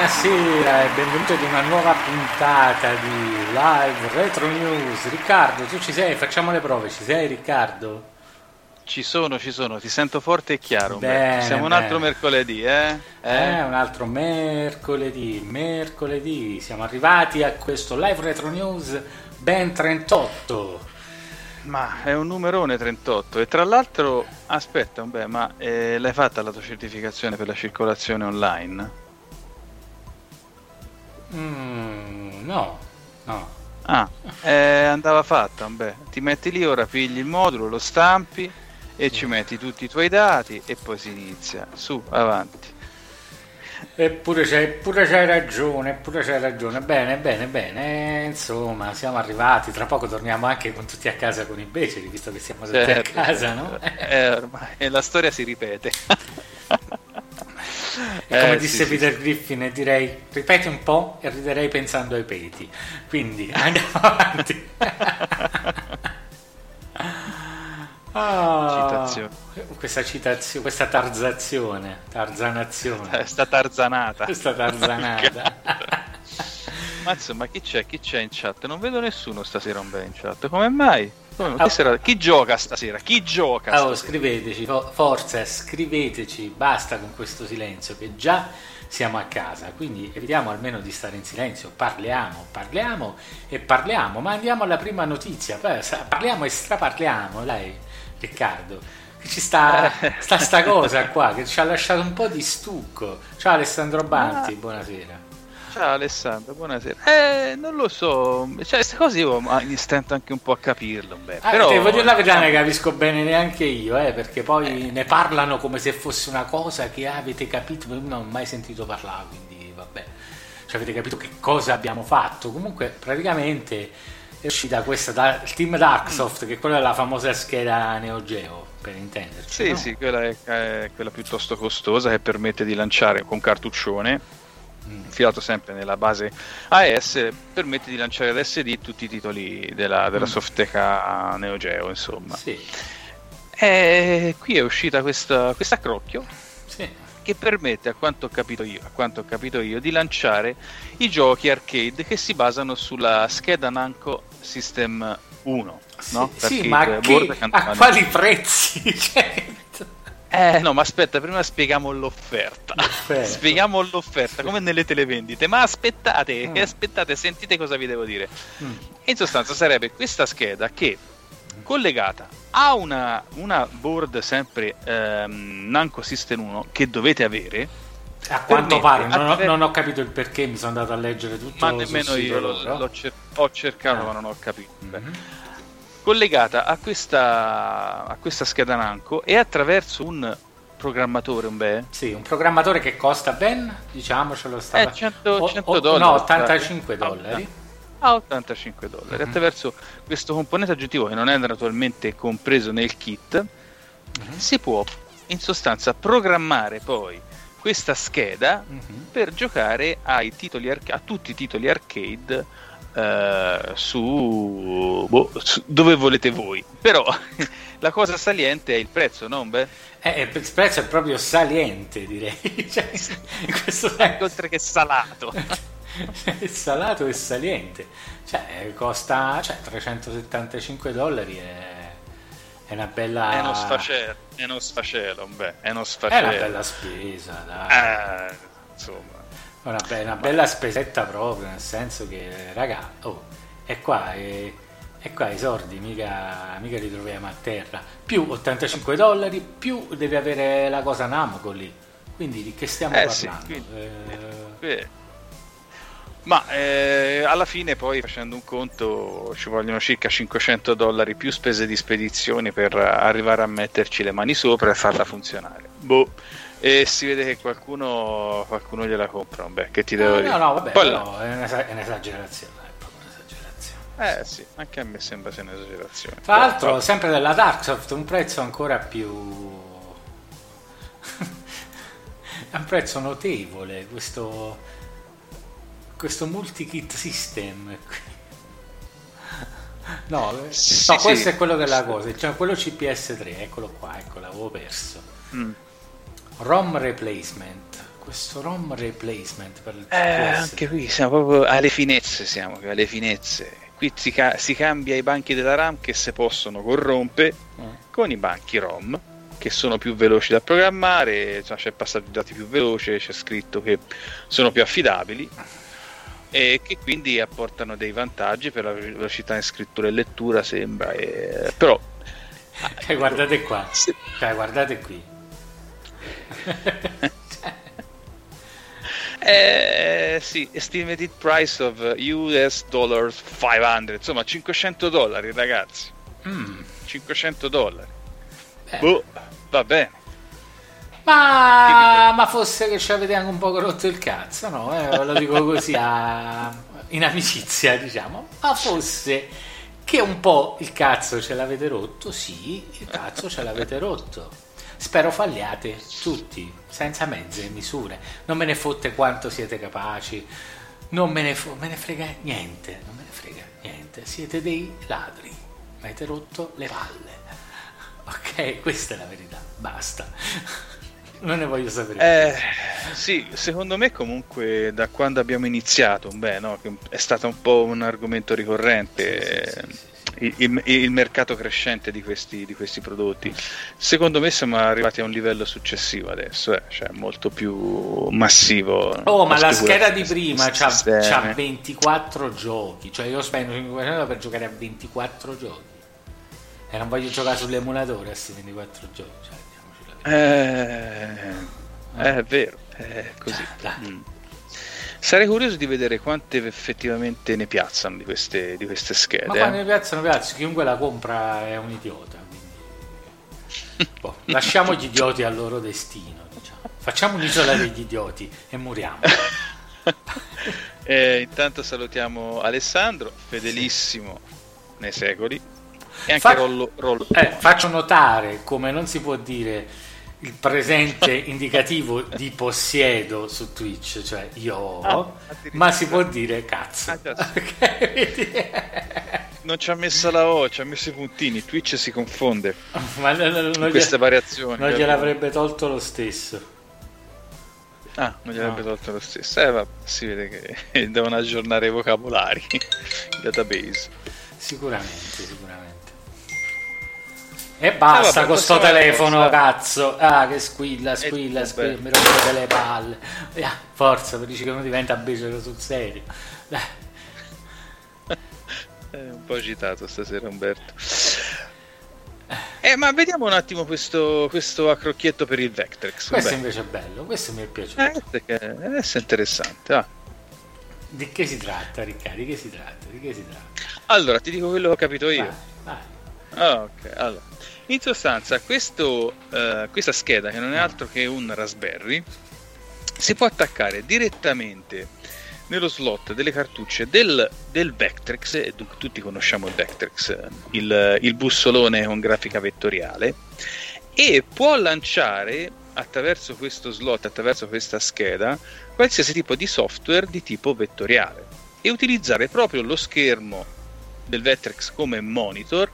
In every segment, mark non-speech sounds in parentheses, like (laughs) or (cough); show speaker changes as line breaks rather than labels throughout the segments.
Buonasera e benvenuti ad una nuova puntata di Live Retro News. Riccardo, tu ci sei? Facciamo le prove. Ci sei, Riccardo?
Ci sono, ci sono, ti sento forte e chiaro.
Bene,
Siamo un altro mercoledì, eh?
Eh, un altro mercoledì. Mercoledì siamo arrivati a questo Live Retro News ben 38.
Ma è un numerone 38 e tra l'altro, aspetta, beh, ma eh, l'hai fatta la tua certificazione per la circolazione online?
Mm, no, no.
Ah, eh, andava fatta, beh, ti metti lì, ora pigli il modulo, lo stampi e ci metti tutti i tuoi dati e poi si inizia. Su, avanti.
Eppure c'hai, eppure c'hai ragione, eppure c'hai ragione. Bene, bene, bene. Insomma, siamo arrivati. Tra poco torniamo anche con tutti a casa con i beceri, visto che siamo tutti
Certo,
a casa, no?
Eh, ormai, e la storia si ripete. (laughs)
E come
Eh,
disse
sì, sì,
Peter Griffin, direi ripeti un po' e riderei pensando ai peti. Quindi (laughs) andiamo avanti. (laughs) Ah,
Citazione.
Questa citazione, questa tarzazione, tarzanazione,
Eh, sta tarzanata.
questa tarzanata. (laughs)
Ma insomma, chi c'è? Chi c'è in chat? Non vedo nessuno stasera un bel in chat. Come mai? Come-
Ah.
chi, sarà- chi gioca stasera? Chi gioca?
Oh,
stasera?
scriveteci, fo- forza, scriveteci, basta con questo silenzio che già siamo a casa, quindi evitiamo almeno di stare in silenzio, parliamo, parliamo e parliamo, ma andiamo alla prima notizia, parliamo e straparliamo, dai Riccardo, che ci sta, sta sta cosa (laughs) qua che ci ha lasciato un po' di stucco. Ciao Alessandro Banti, buonasera.
Ciao Alessandro, buonasera. Eh, non lo so. Cioè, queste cose io stento anche un po' a capirlo. Beh,
Ah,
però...
devo dire la verità, ne capisco bene neanche io, eh, perché poi ne parlano come se fosse una cosa che avete capito, ma io non ho mai sentito parlare, quindi vabbè. Cioè, avete capito che cosa abbiamo fatto. Comunque, praticamente è uscita questa dal team Darksoft, che è quella della famosa scheda Neo Geo, per intenderci.
Sì,
no?
sì, quella è, è quella piuttosto costosa che permette di lanciare con cartuccione mm. Infilato sempre nella base AES, permette di lanciare l'SD tutti i titoli della, della mm. Softeca Neo Geo, insomma.
Sì.
E qui è uscita questa, questa crocchio sì. che permette, a quanto, ho capito io, a quanto ho capito io, di lanciare i giochi arcade che si basano sulla scheda Namco System 1. No?
Sì, sì ma che, a quali prezzi? (laughs) Certo.
Eh no, ma aspetta, prima spieghiamo l'offerta. L'offerta. (laughs) Spieghiamo l'offerta, come nelle televendite. Ma aspettate, mm. aspettate, sentite cosa vi devo dire. Mm. In sostanza sarebbe questa scheda che collegata a una, una board sempre ehm, Namco System 1 che dovete avere.
A quanto pare, non ho, non ho, capito il perché, mi sono andato a leggere tutto.
Ma nemmeno io l'ho, cer- ho cercato, ah. ma non ho capito. Mm-hmm collegata a questa, a questa scheda Namco e attraverso un programmatore un beh
sì un programmatore che costa ben diciamocelo
sta eh, 100, 100 o, dollari no
85 dollari
a 85 dollari mm-hmm. attraverso questo componente aggiuntivo che non è naturalmente compreso nel kit mm-hmm. si può in sostanza programmare poi questa scheda mm-hmm. per giocare ai titoli arca- a tutti i titoli arcade Uh, su, boh, su, dove volete voi. Però (laughs) la cosa saliente è il prezzo, no? Beh?
Eh, il prezzo è proprio saliente, direi. (laughs) cioè,
questo senso. Oltre che salato. (laughs)
salato e saliente. Cioè, costa cioè, 375 dollari è, è una bella...
È uno sfacelo, è uno sfacelo, beh, è uno sfacelo.
È una bella spesa, dai.
Eh, insomma
una, be- una bella spesetta proprio, nel senso che, raga, oh, è qua, è, è qua i soldi, mica, mica li troviamo a terra. Più 85 dollari, più devi avere la cosa Namco lì. Quindi di che stiamo eh, parlando? Sì, quindi,
eh... Eh. Ma eh, alla fine poi facendo un conto ci vogliono circa 500 dollari più spese di spedizione per arrivare a metterci le mani sopra e farla funzionare. Boh e si vede che qualcuno, qualcuno gliela compra. Beh, che ti devo
no,
dire?
No, no, vabbè, Poi, no, è, un'esagerazione. È proprio un'esagerazione.
Eh sì, anche a me sembra sia un'esagerazione.
Tra l'altro, però... sempre della Darksoft, un prezzo ancora più. (laughs) è un prezzo notevole questo, questo multi-kit system. No, sì, no questo sì. è quello che è la cosa, cioè quello CPS3, eccolo qua, ecco, l'avevo perso. Mm. ROM replacement. Questo ROM replacement per il
eh, anche qui siamo proprio alle finezze, siamo alle finezze. Qui si, ca- si cambia i banchi della RAM che si possono corrompere mm. con i banchi ROM che sono più veloci da programmare, cioè c'è passato i dati più veloci, c'è scritto che sono più affidabili e che quindi apportano dei vantaggi per la velocità in scrittura e lettura sembra e... però (laughs)
cioè, guardate qua cioè, guardate qui
eh, sì, estimated price of US dollars 500, insomma 500 dollari ragazzi. Mm. 500 dollari. Eh. Boh, va bene.
Ma, ma, fosse che ci avete anche un po' rotto il cazzo, no? Eh, lo dico così a, in amicizia, diciamo. Ma fosse che un po' il cazzo ce l'avete rotto, sì, il cazzo ce l'avete rotto. Spero falliate tutti, senza mezze misure. Non me ne fotte quanto siete capaci, non me ne, fo- me ne frega niente, non me ne frega niente. Siete dei ladri, mi avete rotto le palle. (laughs) Ok, questa è la verità, basta. (laughs) non ne voglio sapere.
Eh, sì, secondo me comunque da quando abbiamo iniziato, beh, no, è stato un po' un argomento ricorrente. Sì, sì, sì, il, il, mercato crescente di questi, di questi, prodotti. Secondo me siamo arrivati a un livello successivo adesso, eh, cioè molto più massivo.
Oh, ma la scheda di prima c'ha, c'ha, 24 giochi, cioè io spendo 500 euro per giocare a 24 giochi. E non voglio giocare sull'emulatore a questi 24 giochi. Cioè,
eh, eh, è vero, è così. Cioè, mm. Sarei curioso di vedere quante effettivamente ne piazzano di queste, di queste schede. Ma
quando eh? ne piazzano, piazzano. Chiunque la compra è un idiota. boh, (laughs) lasciamo gli idioti al loro destino. Diciamo. Facciamo un'isola degli idioti e muriamo. (laughs)
eh, intanto salutiamo Alessandro, fedelissimo sì. nei secoli. E anche Fa- Rollo. Rollo.
Eh, faccio notare come non si può dire il presente (laughs) indicativo di possiedo su Twitch, cioè io ah, ma si può dire cazzo. Ah, (laughs) (laughs)
non ci ha messo la O, ci ha messo i puntini. Twitch si confonde. ma non, non, non queste variazioni.
Non gliel'avrebbe tolto lo stesso.
Ah, non gliel'avrebbe no. tolto lo stesso. Eh, va, si vede che devono aggiornare i vocabolari, il database.
Sicuramente, sicuramente. E basta eh, con sto telefono, forza. cazzo. Ah, che squilla, squilla, squilla, mi rompe le palle. Eh, forza, per dici che uno diventa becero sul serio.
È (laughs) eh, un po' agitato stasera Umberto. Eh, ma vediamo un attimo questo, questo accrocchietto per il Vectrex.
Questo invece è bello, questo mi è piaciuto.
Eh, adesso è interessante. Ah.
Di che si tratta, Riccardo? Di che si tratta? Di che si tratta?
Allora, ti dico quello che ho capito io.
Vai,
vai. Ah, ok, allora. In sostanza, questo, uh, questa scheda, che non è altro che un Raspberry, si può attaccare direttamente nello slot delle cartucce del, del Vectrex, e tutti conosciamo il Vectrex, il, il bussolone con grafica vettoriale, e può lanciare attraverso questo slot, attraverso questa scheda, qualsiasi tipo di software di tipo vettoriale e utilizzare proprio lo schermo del Vectrex come monitor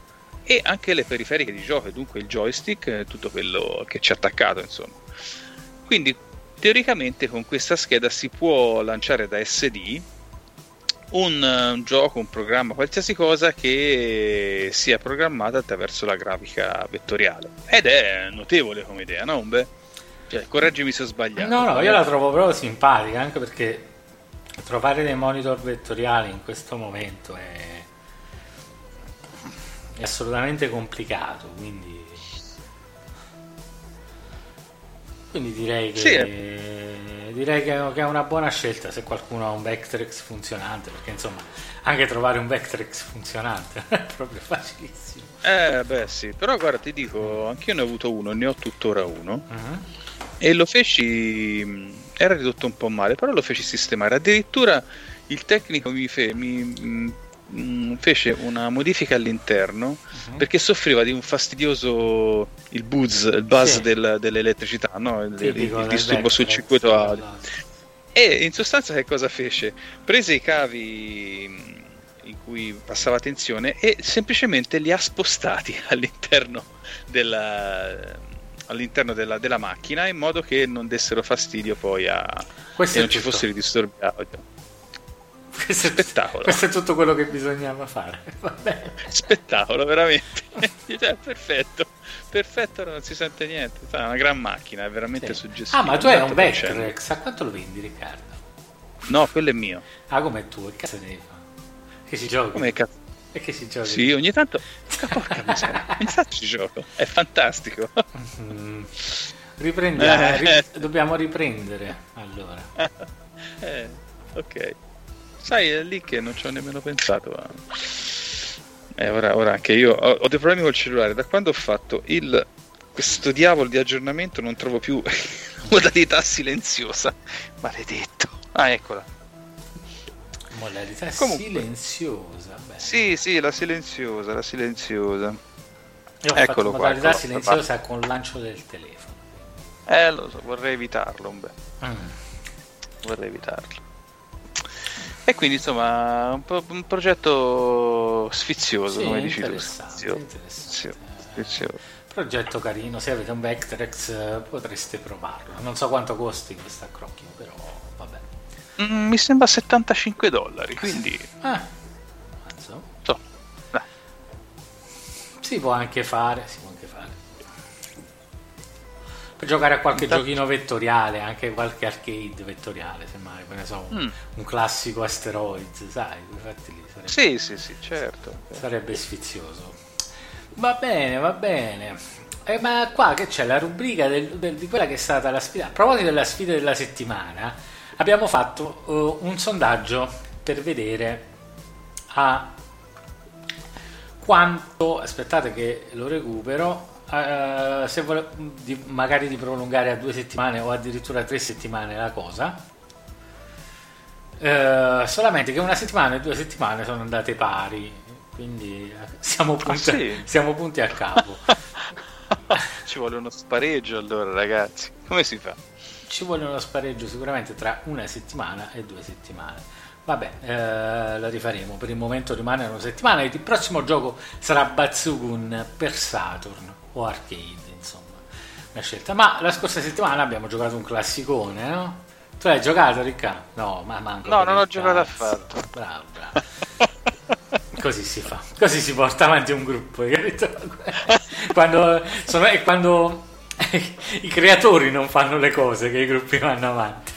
e anche le periferiche di gioco, dunque il joystick, tutto quello che ci è attaccato, insomma. Quindi teoricamente con questa scheda si può lanciare da SD un, un, gioco, un programma, qualsiasi cosa che sia programmata attraverso la grafica vettoriale. Ed è notevole come idea, no? Beh, cioè, correggimi se ho sbagliato.
No, no, io la trovo proprio simpatica, anche perché trovare dei monitor vettoriali in questo momento è è assolutamente complicato, quindi, quindi direi che... Sì, eh. direi che, è una buona scelta se qualcuno ha un Vectrex funzionante, perché insomma anche trovare un Vectrex funzionante (laughs) è proprio facilissimo.
Eh beh sì, però guarda ti dico, anch'io ne ho avuto uno, ne ho tuttora uno uh-huh. e lo feci, era ridotto un po' male, però lo feci sistemare, addirittura il tecnico mi, fe, mi mh, mm, fece una modifica all'interno uh-huh. perché soffriva di un fastidioso il buzz, il buzz sì. del, dell'elettricità, no? il, il, il disturbo sul circuito audio. E in sostanza che cosa fece? Prese i cavi mm, in cui passava tensione e semplicemente li ha spostati (laughs) all'interno della, all'interno della, della macchina in modo che non dessero fastidio poi a Questo e non ci fossero i disturbi audio.
Questo (laughs) spettacolo. questo è tutto quello che bisognava fare. (laughs) Vabbè.
Spettacolo, veramente. (laughs) cioè, perfetto. Perfetto, non si sente niente. È una gran macchina, è veramente sì. suggestiva.
Ah, ma tu hai un Vectrex. A quanto lo vendi, Riccardo?
No, quello è mio.
Ah, come tu? Che cazzo devi fare? Che si gioca?
Come cazzo?
E che si gioca?
Sì, ogni tanto. Porca miseria. ogni tanto ci gioco. È fantastico.
Mm. Riprendiamo. Eh. Dobbiamo riprendere allora.
eh, ok. Sai, è lì che non ci ho nemmeno pensato. A... Eh, ora, ora, anche io ho, ho, dei problemi col cellulare. Da quando ho fatto il, questo diavolo di aggiornamento non trovo più (laughs) modalità silenziosa. Maledetto. Ah, eccola.
Modalità Comunque. silenziosa. Beh.
Sì, sì, la silenziosa, la silenziosa.
Io ho Eccolo fatto modalità qua, silenziosa con il lancio del telefono.
Eh, lo so, vorrei evitarlo. Mm. Vorrei evitarlo. E quindi insomma un, pro- un progetto sfizioso, sì, come dici tu. Sfizioso.
sfizioso. Progetto carino, se avete un Vectrex eh, potreste provarlo. Non so quanto costi questo accrocchio, però vabbè.
Mm, mi sembra 75 dollari, quindi...
Ah, so. so. Si può anche fare, si può anche fare per giocare a qualche Infatti... giochino vettoriale, anche qualche arcade vettoriale, semmai, ne so, un, mm. un classico Asteroids, sai, infatti lì
sarebbe, sì, sì, sì, certo.
Sarebbe sfizioso. Va bene, va bene. Eh, ma qua che c'è la rubrica del, del, di quella che è stata la sfida. A proposito della sfida della settimana, abbiamo fatto uh, un sondaggio per vedere a quanto. Aspettate che lo recupero uh, se vuole di, magari di prolungare a due settimane o addirittura a tre settimane la cosa. Uh, solamente che una settimana e due settimane sono andate pari, quindi siamo punti, ah, sì? siamo punti a capo. (laughs)
Ci vuole uno spareggio allora, ragazzi. Come si fa?
Ci vuole uno spareggio sicuramente tra una settimana e due settimane. Vabbè, eh, la rifaremo. Per il momento rimane una settimana. Il prossimo gioco sarà Batsugun per Saturn o Arcade, insomma. Una scelta. Ma la scorsa settimana abbiamo giocato un classicone, no? Tu hai giocato, Riccardo? No, ma manco.
No, non ho giocato affatto.
Bravo, bravo. (laughs) Così si fa, così si porta avanti un gruppo? (laughs) Quando, sono, è quando (laughs) i creatori non fanno le cose che i gruppi vanno avanti.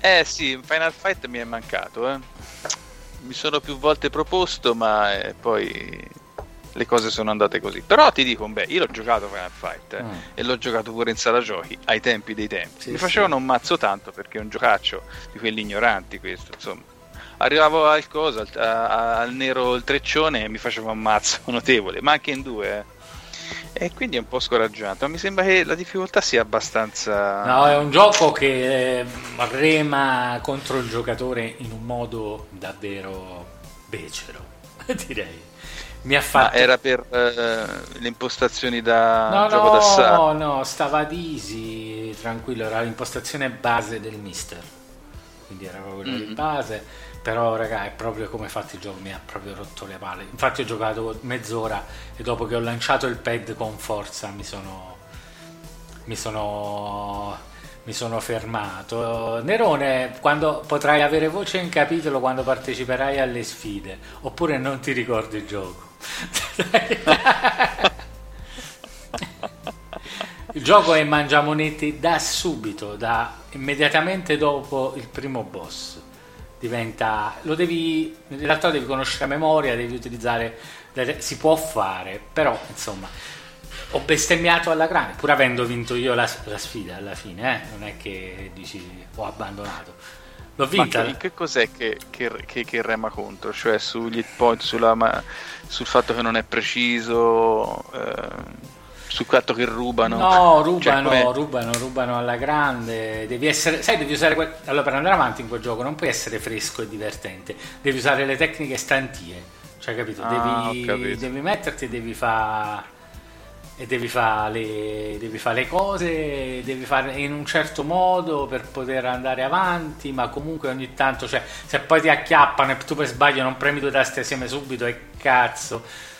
eh sì, Final Fight mi è mancato, eh. Mi sono più volte proposto, ma eh, poi le cose sono andate così. Però ti dico, beh, io l'ho giocato Final Fight eh, mm. e l'ho giocato pure in sala giochi ai tempi dei tempi. Sì, Mi facevano sì. un mazzo tanto perché è un giocaccio di quelli ignoranti questo, insomma. Arrivavo al coso, al, a, al nero il treccione e mi faceva un mazzo (laughs) notevole, ma anche in due, eh. E quindi è un po' scoraggiato. Mi sembra che la difficoltà sia abbastanza.
No, è un gioco che eh, rema contro il giocatore in un modo davvero becero, (laughs) direi mi ha fatto...
Ma era per uh, le impostazioni da
no,
gioco
no,
d'assalto?
No, no, stava ad easy, tranquillo, era l'impostazione base del mister. Quindi era proprio quella mm-hmm. di base. Però, raga, è proprio come fatto il gioco, mi ha proprio rotto le palle. Infatti ho giocato mezz'ora e dopo che ho lanciato il pad con forza mi sono... Mi sono mi sono fermato. Nerone, quando potrai avere voce in capitolo quando parteciperai alle sfide, oppure non ti ricordi il gioco? (laughs) il gioco è mangiamonete da subito, da immediatamente dopo il primo boss. Diventa, lo devi, in realtà devi conoscere a memoria, devi utilizzare, si può fare, però insomma ho bestemmiato alla grande, pur avendo vinto io la, la sfida alla fine, eh? non è che dici ho abbandonato. L'ho vinta.
Ma che, che cos'è che, che, che, che, rema contro? Cioè sugli hit point, sulla, ma, sul fatto che non è preciso, eh, sul fatto che rubano?
No, rubano, cioè, rubano, rubano alla grande. Devi essere, sai, devi usare. Que- allora, per andare avanti in quel gioco non puoi essere fresco e divertente, devi usare le tecniche stantie. Cioè, capito?
Ah,
devi, devi metterti e devi fare e devi fare le, devi fare le cose, devi fare in un certo modo per poter andare avanti, ma comunque ogni tanto, cioè, se poi ti acchiappano e tu per sbaglio non premi due tasti assieme subito e cazzo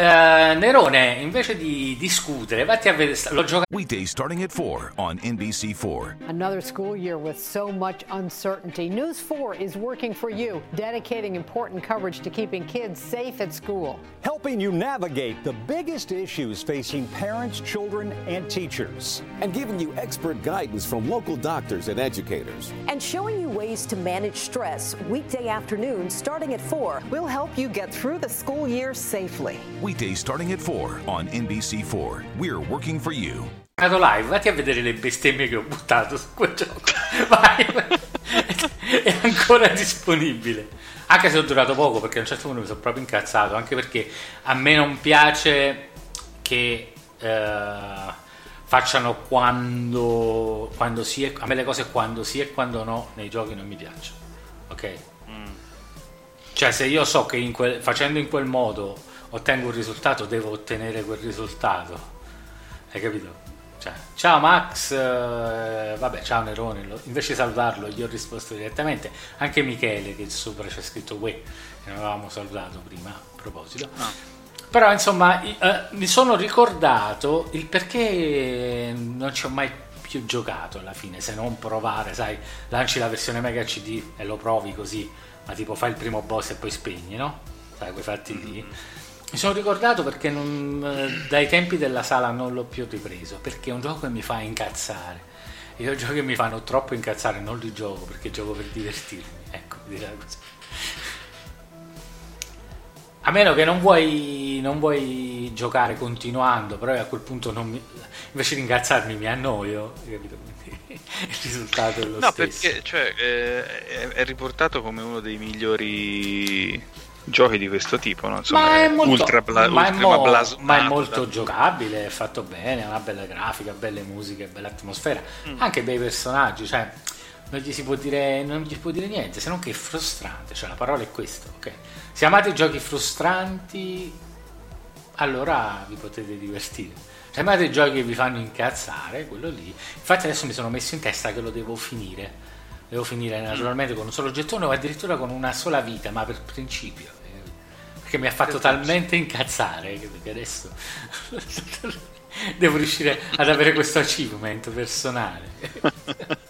Uh, Nerone, invece di discutere, vatti a vedere. L'ho giocato.
Weekdays starting at 4 on NBC4.
Another school year with so much uncertainty. News 4 is working for you, dedicating important coverage to keeping kids safe at school.
Helping you navigate the biggest issues facing parents, children, and teachers.
And giving you expert guidance from local doctors and educators.
And showing you ways to manage stress weekday afternoons starting at 4.
We'll help you get through the school year safely.
Weekdays starting at 4 on NBC4. We're working for you.
live, vatti a vedere le bestemmie che ho buttato su quel gioco. (laughs) Vai, (laughs) è ancora disponibile. Anche se ho durato poco, perché a un certo punto mi sono proprio incazzato. Anche perché a me non piace che uh, facciano quando, quando sì. E, a me le cose quando sì e quando no nei giochi non mi piacciono. Ok? Mm. Cioè, se io so che in quel, facendo in quel modo ottengo un risultato, devo ottenere quel risultato. Hai capito? Cioè, ciao Max, eh, vabbè, ciao Nerone, invece di salvarlo gli ho risposto direttamente. Anche Michele, che sopra c'è scritto Uè, che non avevamo salutato prima, a proposito. No. Però insomma, eh, mi sono ricordato il perché non ci ho mai più giocato alla fine, se non provare, sai, lanci la versione Mega CD e lo provi così, ma tipo fai il primo boss e poi spegni, no? Sai, quei fatti lì. Mm-hmm mi sono ricordato perché non, eh, dai tempi della sala non l'ho più ripreso, perché è un gioco che mi fa incazzare. Io giochi che mi fanno troppo incazzare non li gioco perché gioco per divertirmi. Ecco, direi così. A meno che non vuoi, non vuoi giocare continuando, però a quel punto mi, invece di incazzarmi mi annoio, capito? il risultato è lo
no,
stesso.
perché cioè, eh, è, è riportato come uno dei migliori giochi di questo tipo, no? Insomma,
ma è molto,
ultra, bla,
ma è mo, ma è molto giocabile, è fatto bene, ha una bella grafica, belle musiche, bella atmosfera, mm. anche bei personaggi, cioè non gli si può dire, non gli può dire niente, se non che è frustrante, cioè la parola è questa, ok? Se amate i giochi frustranti allora vi potete divertire. Se mai dei giochi che vi fanno incazzare, quello lì. Infatti adesso mi sono messo in testa che lo devo finire. Devo finire naturalmente con un solo gettone o addirittura con una sola vita, ma per principio. eh, Perché mi ha fatto talmente incazzare che adesso (laughs) devo riuscire ad avere questo achievement personale. (laughs)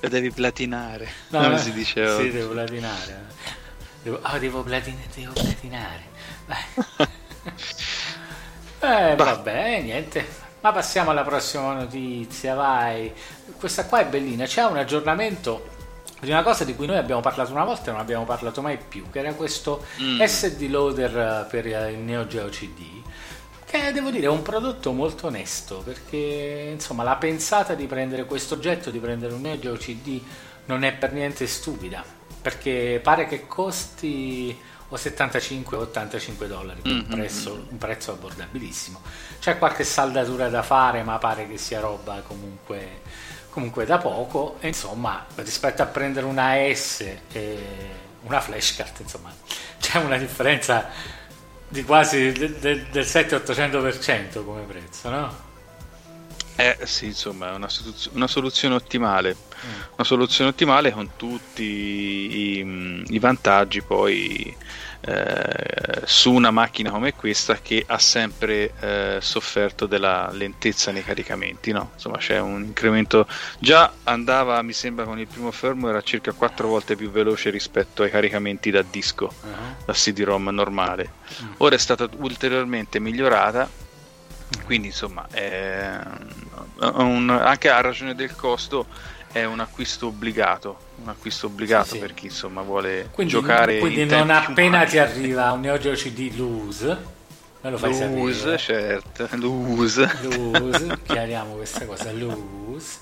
Lo devi platinare.
No,
come si dice
Sì, devo platinare. Devo, ah, devo, platin- devo platinare. (laughs) Eh, vabbè, niente. Ma passiamo alla prossima notizia, vai. Questa qua è bellina. C'è un aggiornamento di una cosa di cui noi abbiamo parlato una volta e non abbiamo parlato mai più, che era questo
Mm.
SD loader eh, per il Neo Geo CD. Che devo dire è un prodotto molto onesto perché insomma la pensata di prendere questo oggetto, di prendere un Neo Geo CD non è per niente stupida perché pare che costi o 75 o 85 dollari, quindi un, prezzo, un prezzo abbordabilissimo. C'è qualche saldatura da fare ma pare che sia roba comunque, comunque da poco e insomma rispetto a prendere una S e una flashcard insomma (laughs) c'è una differenza di quasi de- de- del 7-800% come prezzo, no?
Eh sì, insomma, è una, una soluzione ottimale. Una soluzione ottimale con tutti i, i vantaggi poi eh, su una macchina come questa che ha sempre eh, sofferto della lentezza nei caricamenti, no? Insomma, c'è un incremento. Già andava, mi sembra, con il primo firmware a circa 4 volte più veloce rispetto ai caricamenti da disco, da CD-ROM normale. Ora è stata ulteriormente migliorata quindi insomma un- anche a ragione del costo è un acquisto obbligato un acquisto obbligato
Sì, sì.
per chi insomma vuole
Quindi,
giocare
quindi
in
non appena
umani.
ti arriva un Neo Geo CD loose, me lo fai
Lose,
sapere.
certo, lose.
Loose, chiariamo questa cosa, loose.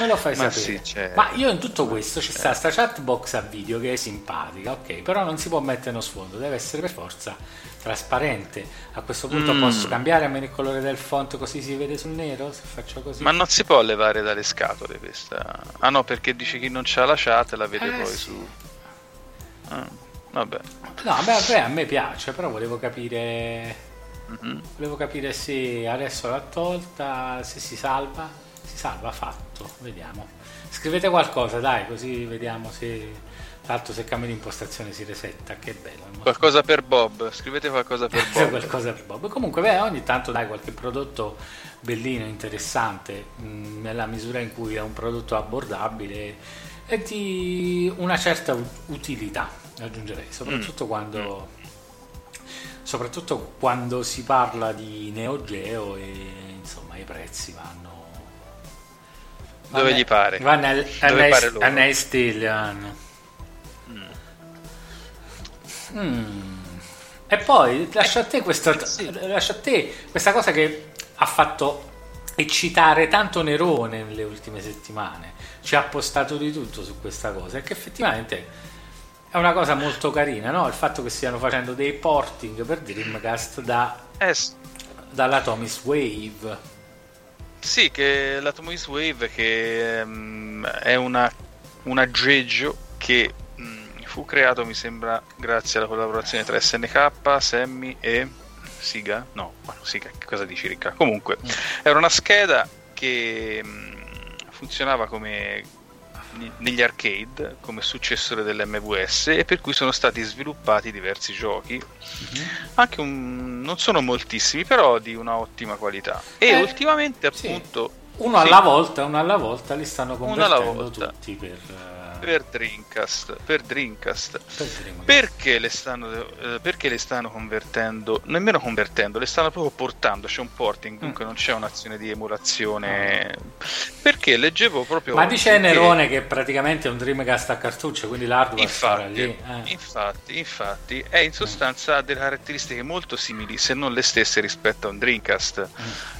Me lo fai
Ma
sapere.
sì, certo.
Ma io in tutto questo ci sta sta chatbox a video che è simpatica, ok, però non si può mettere uno sfondo, deve essere per forza trasparente. A questo punto
Mm.
posso cambiare almeno il colore del font così si vede sul nero? Se faccio così.
Ma non si può levare dalle scatole questa. Ah no, perché dice chi non c'ha la chat la vede
Eh,
poi
sì.
su. Ah, vabbè.
No, beh, beh, a me piace, però volevo capire.
Mhm.
Volevo capire se adesso l'ha tolta, se si salva. Si salva, fatto, vediamo. Scrivete qualcosa, dai, così vediamo se. L'altro, se cambio di impostazione si resetta, che bello.
Qualcosa per Bob, scrivete qualcosa per (laughs) Bob.
qualcosa per Bob. Comunque, beh, ogni tanto dai qualche prodotto bellino, interessante, mh, nella misura in cui è un prodotto abbordabile e di una certa utilità, aggiungerei, soprattutto quando soprattutto quando si parla di Neo Geo e insomma i prezzi vanno
Dove gli pare.
vanno al,
Dove
al,
pare loro.
Mm. E poi lascio a te questa, lascio a te questa cosa che ha fatto eccitare tanto Nerone nelle ultime settimane. Ci ha postato di tutto su questa cosa e che effettivamente è una cosa molto carina, no? Il fatto che stiano facendo dei porting per Dreamcast da,
Eh, s-
dalla Tommy's Wave.
Sì, che la Tomois Wave che ehm, è una, un aggeggio che fu creato, mi sembra, grazie alla collaborazione tra SNK, Sammy e Siga. No, Siga, che cosa dici Ricca? Comunque, era una scheda che mh, funzionava come ne- negli arcade come successore dell'MVS e per cui sono stati sviluppati diversi giochi anche un, non sono moltissimi però di una ottima qualità e
Eh,
ultimamente
sì.
appunto
Uno
sì,
alla volta, uno alla volta li stanno convertendo tutti per, eh,
per Dreamcast per Dreamcast
per Dreamcast.
perché le stanno eh, perché le stanno convertendo nemmeno convertendo le stanno proprio portando c'è un porting
Mm.
comunque non c'è un'azione di emulazione perché leggevo proprio
Ma dice
che-
Nerone che praticamente è un Dreamcast a cartuccio, quindi l'hardware
Infatti,
lì. eh.
infatti, infatti, è in sostanza ha delle caratteristiche molto simili, se non le stesse rispetto a un Dreamcast.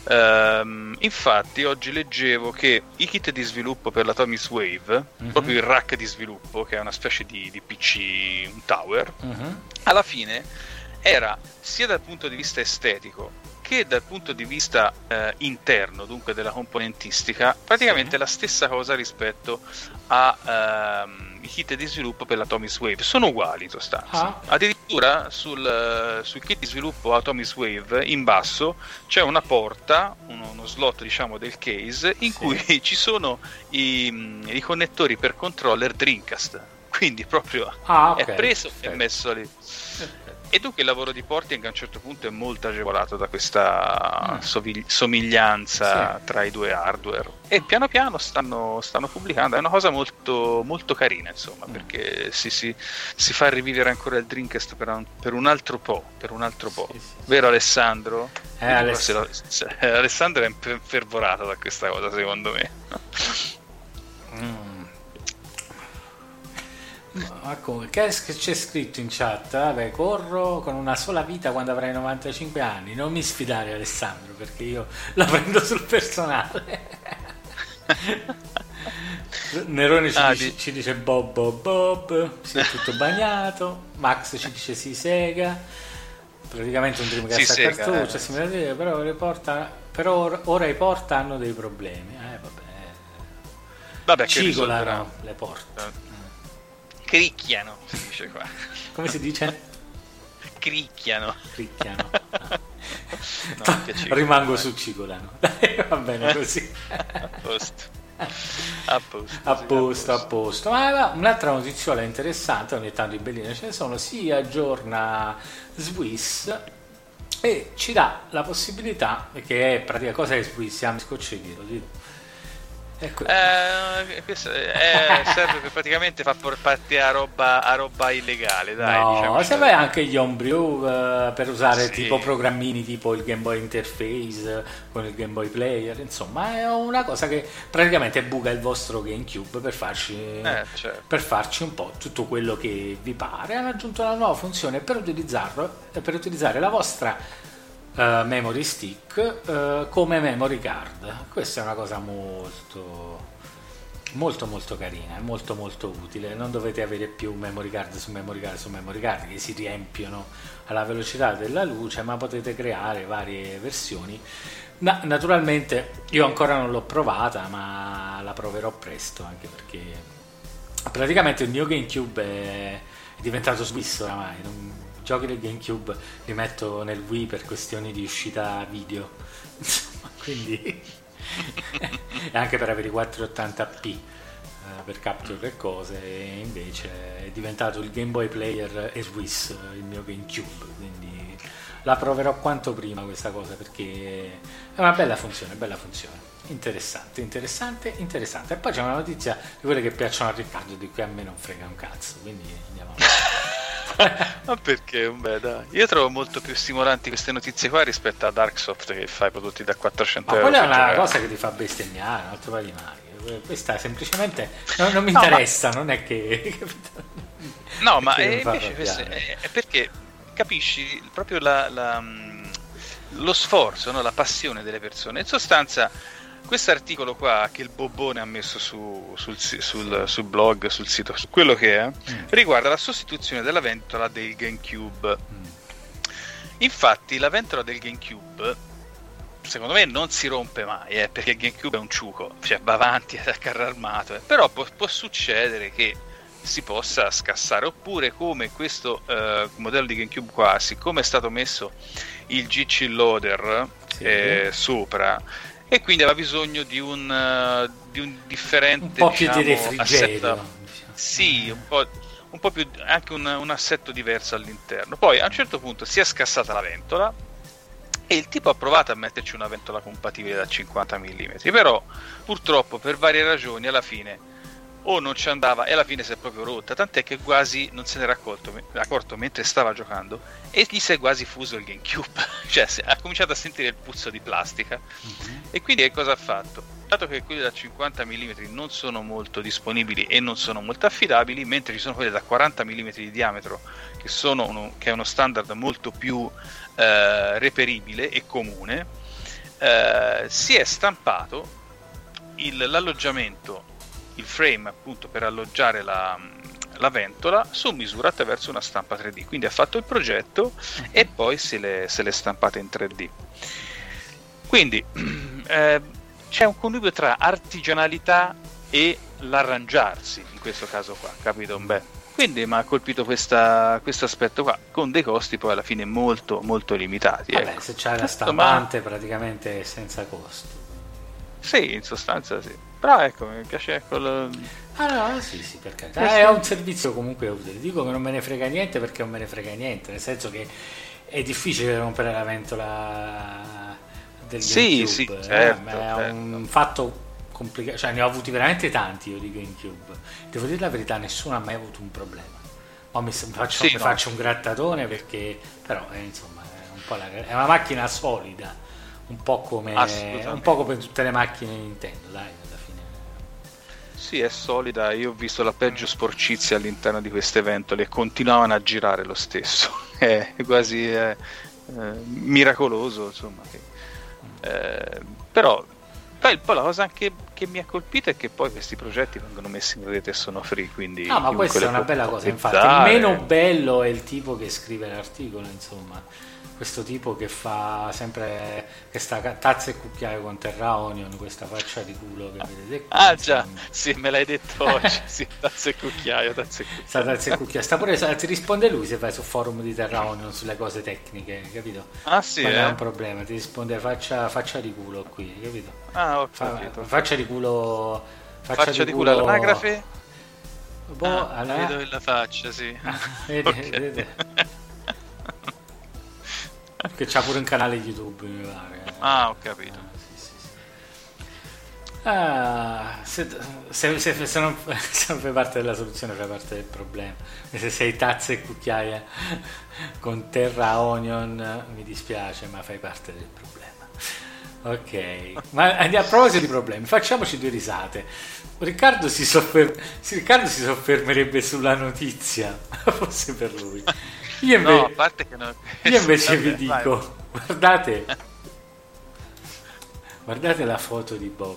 Ehm, infatti, oggi leggevo che i kit di sviluppo per la Tommy's Wave,
Mhm.
proprio il rack di sviluppo, che è una specie di, di PC, un tower,
Mhm.
alla fine era sia dal punto di vista estetico che dal punto di vista eh, interno, dunque della componentistica, praticamente è la stessa cosa rispetto ai ehm, kit di sviluppo per l'Atomic Wave. Sono uguali in sostanza.
Ah.
Addirittura sul, sul kit di sviluppo Atomic Wave in basso c'è una porta, uno, uno slot diciamo del case, in
Sì.
cui (laughs) ci sono i, i connettori per controller Dreamcast. (laughs) Quindi proprio
Ah, ok.
è preso e messo lì. E dunque il lavoro di porting a un certo punto è molto agevolato da questa
Mm.
sovi- somiglianza
Sì.
tra i due hardware. E piano piano stanno, stanno pubblicando, è una cosa molto, molto carina, insomma,
Mm.
perché si, si- si fa rivivere ancora il Dreamcast per un, per un altro po', per un altro po'.
Sì, sì.
Vero Alessandro?
Eh, Aless-
lo- se- Alessandro è infer- infervorato da questa cosa, secondo me.
Mm. Ma come? Che c'è scritto in chat? Vabbè, corro con una sola vita quando avrai 95 anni. Non mi sfidare, Alessandro, perché io la prendo sul personale. (laughs) Nerone ci,
Ah,
dice,
di-
ci dice Bob Bob Bob, si è tutto bagnato. Max ci dice si sega. Praticamente un Dreamcast
Si
a
sega,
cartuccio,
eh.
si dire, però, le porta, però or- ora i porta hanno dei problemi. Eh, vabbè.
Vabbè.
Cigolano le porte.
Cricchiano, si dice qua. (laughs)
Come si dice?
Cricchiano.
Cricchiano. (laughs)
No, che cigolano,
Rimango
eh.
su cigolano. (laughs) Dai, va bene così.
A posto. A posto.
A posto, a posto. Ma un'altra notiziola interessante, ogni tanto in belline ce ne sono, si aggiorna Swiss e ci dà la possibilità, che è pratica cosa è Swiss? Siamo lo dico. Ecco.
Eh, questo è- serve per praticamente far por- partire a roba, a roba illegale, dai.
no,
diciamo
se vai anche gli homebrew eh, per usare
Sì.
tipo programmini tipo il Game Boy Interface eh, con il Game Boy Player, insomma è una cosa che praticamente buca il vostro GameCube per farci,
Eh, certo.
per farci un po' tutto quello che vi pare. Hanno aggiunto una nuova funzione per utilizzarlo, eh, per utilizzare la vostra eh, memory stick eh, come memory card. Questa è una cosa molto molto molto carina, molto molto utile. Non dovete avere più memory card su memory card su memory card che si riempiono alla velocità della luce, ma potete creare varie versioni. Na- naturalmente io ancora non l'ho provata, ma la proverò presto anche perché praticamente il mio GameCube è diventato swiss oramai. Non- giochi del GameCube li metto nel Wii per questioni di uscita video. Insomma, quindi (laughs) e anche per avere i 480p eh, per capture e cose e invece è diventato il Game Boy Player e Swiss il mio GameCube quindi la proverò quanto prima questa cosa perché è una bella funzione bella funzione. Interessante interessante interessante. E poi c'è una notizia di quelle che piacciono a Riccardo di cui a me non frega un cazzo quindi andiamo avanti (laughs) (laughs)
Ma perché? Beh, dai. Io trovo molto più stimolanti queste notizie qua rispetto a Darksoft che fa i prodotti da 400
Ma
euro.
quella è una cosa che ti fa bestemmiare, un altro paio di maniche. Questa semplicemente non, non mi
No, ma-
interessa, non è che. (laughs)
No, (laughs) ma è, invece è, perché capisci proprio la- la, mh, lo sforzo, no? la passione delle persone. In sostanza, questo articolo qua che il Bobone ha messo su- sul, sul- sul blog, sul sito, su quello che è,
Mm.
riguarda la sostituzione della ventola del GameCube.
Mm.
Infatti, la ventola del GameCube. Secondo me non si rompe mai, eh, perché il GameCube è un ciuco, cioè va avanti (laughs) a carro armato, eh. però può, può succedere che si possa scassare oppure come questo eh, modello di GameCube qua siccome è stato messo il GC loader
Sì.
eh, sopra e quindi aveva bisogno di un, eh, di un differente
Un po' più di
diciamo,
refrigerio.
assetto- sì un po', un po' più anche un, un assetto diverso all'interno. Poi a un certo punto si è scassata la ventola e il tipo ha provato a metterci una ventola compatibile da 50 mm però purtroppo per varie ragioni alla fine o non ci andava e alla fine si è proprio rotta, tant'è che quasi non se n'era accorto, accorto mentre stava giocando e gli si è quasi fuso il GameCube, (laughs) cioè ha cominciato a sentire il puzzo di plastica. E quindi che cosa ha fatto? Dato che quelli da 50 mm non sono molto disponibili e non sono molto affidabili, mentre ci sono quelli da 40 mm di diametro che, sono uno, che è uno standard molto più eh, reperibile e comune, eh, si è stampato il- l'alloggiamento il frame appunto per alloggiare la, la ventola su misura attraverso una stampa 3D. Quindi ha fatto il progetto e poi se le, se le stampate in 3D. Quindi (clears throat) eh, c'è un connubio tra artigianalità e l'arrangiarsi in questo caso qua, capito? Beh, quindi mi ha colpito questo aspetto qua, con dei costi poi alla fine molto molto limitati.
Vabbè,
ecco.
se c'hai la stampante ma... praticamente senza costi.
Sì, in sostanza sì. Però ecco, mi piace quello...
Ah no, sì, sì, per carità. Eh, è un servizio comunque utile. Dico che non me ne frega niente perché non me ne frega niente, nel senso che è difficile rompere la ventola del
sì,
GameCube.
Sì,
eh?
certo,
è
certo.
un fatto complicato, cioè ne ho avuti veramente tanti io di GameCube. Devo dire la verità, nessuno ha mai avuto un problema. O mi faccio,
Sì,
mi
no.
faccio un grattatone perché, però, eh, insomma, è, un po la- è una macchina solida, un po' come, un po' come tutte le macchine Nintendo, dai.
Sì, è solida. Io ho visto la peggio sporcizia all'interno di queste ventole e continuavano a girare lo stesso. (laughs) È quasi eh, eh, miracoloso, insomma. eh, però, poi, poi la cosa anche che mi ha colpito è che poi questi progetti vengono messi in rete e sono free. Quindi
No, ma questa è una bella cosa. Infatti, il meno bello è il tipo che scrive l'articolo, insomma. Questo tipo che fa sempre che sta tazza e cucchiaio con Terra Onion, questa faccia di culo che vedete qui.
Ah già, sì, me l'hai detto (laughs) oggi. Sì, tazza e cucchiaio, tazza e cucchiaio.
Sta tazza e cucchiaio. Sta pure, ti risponde lui se vai sul forum di Terra Onion sulle cose tecniche, capito?
Ah sì,
Non è
eh?
un problema, ti risponde faccia, faccia di culo qui, capito?
Ah, ho
Fa-
capito.
faccia di culo. Faccia,
Faccia di culo all'anagrafe?
Boh,
Ah,
alla-
Vedo la faccia, sì. (laughs)
Vede, (laughs)
Ok.
vede. Che c'ha pure un canale YouTube, mi pare.
Ah, ho capito.
Sì, sì, sì. Ah, se, se- se- se non, (laughs) se non fai parte della soluzione, fai parte del problema. Se sei tazza e cucchiaia (laughs) con terra onion, mi dispiace, ma fai parte del problema. Ok, ma andiamo a proposito di problemi, facciamoci due risate. Riccardo si, soffer- Riccardo si soffermerebbe sulla notizia, (laughs) fosse per lui. Io
No, a
invece,
parte che no... (laughs)
io invece
Vabbè,
vi
vai.
dico, guardate, guardate la foto di Bob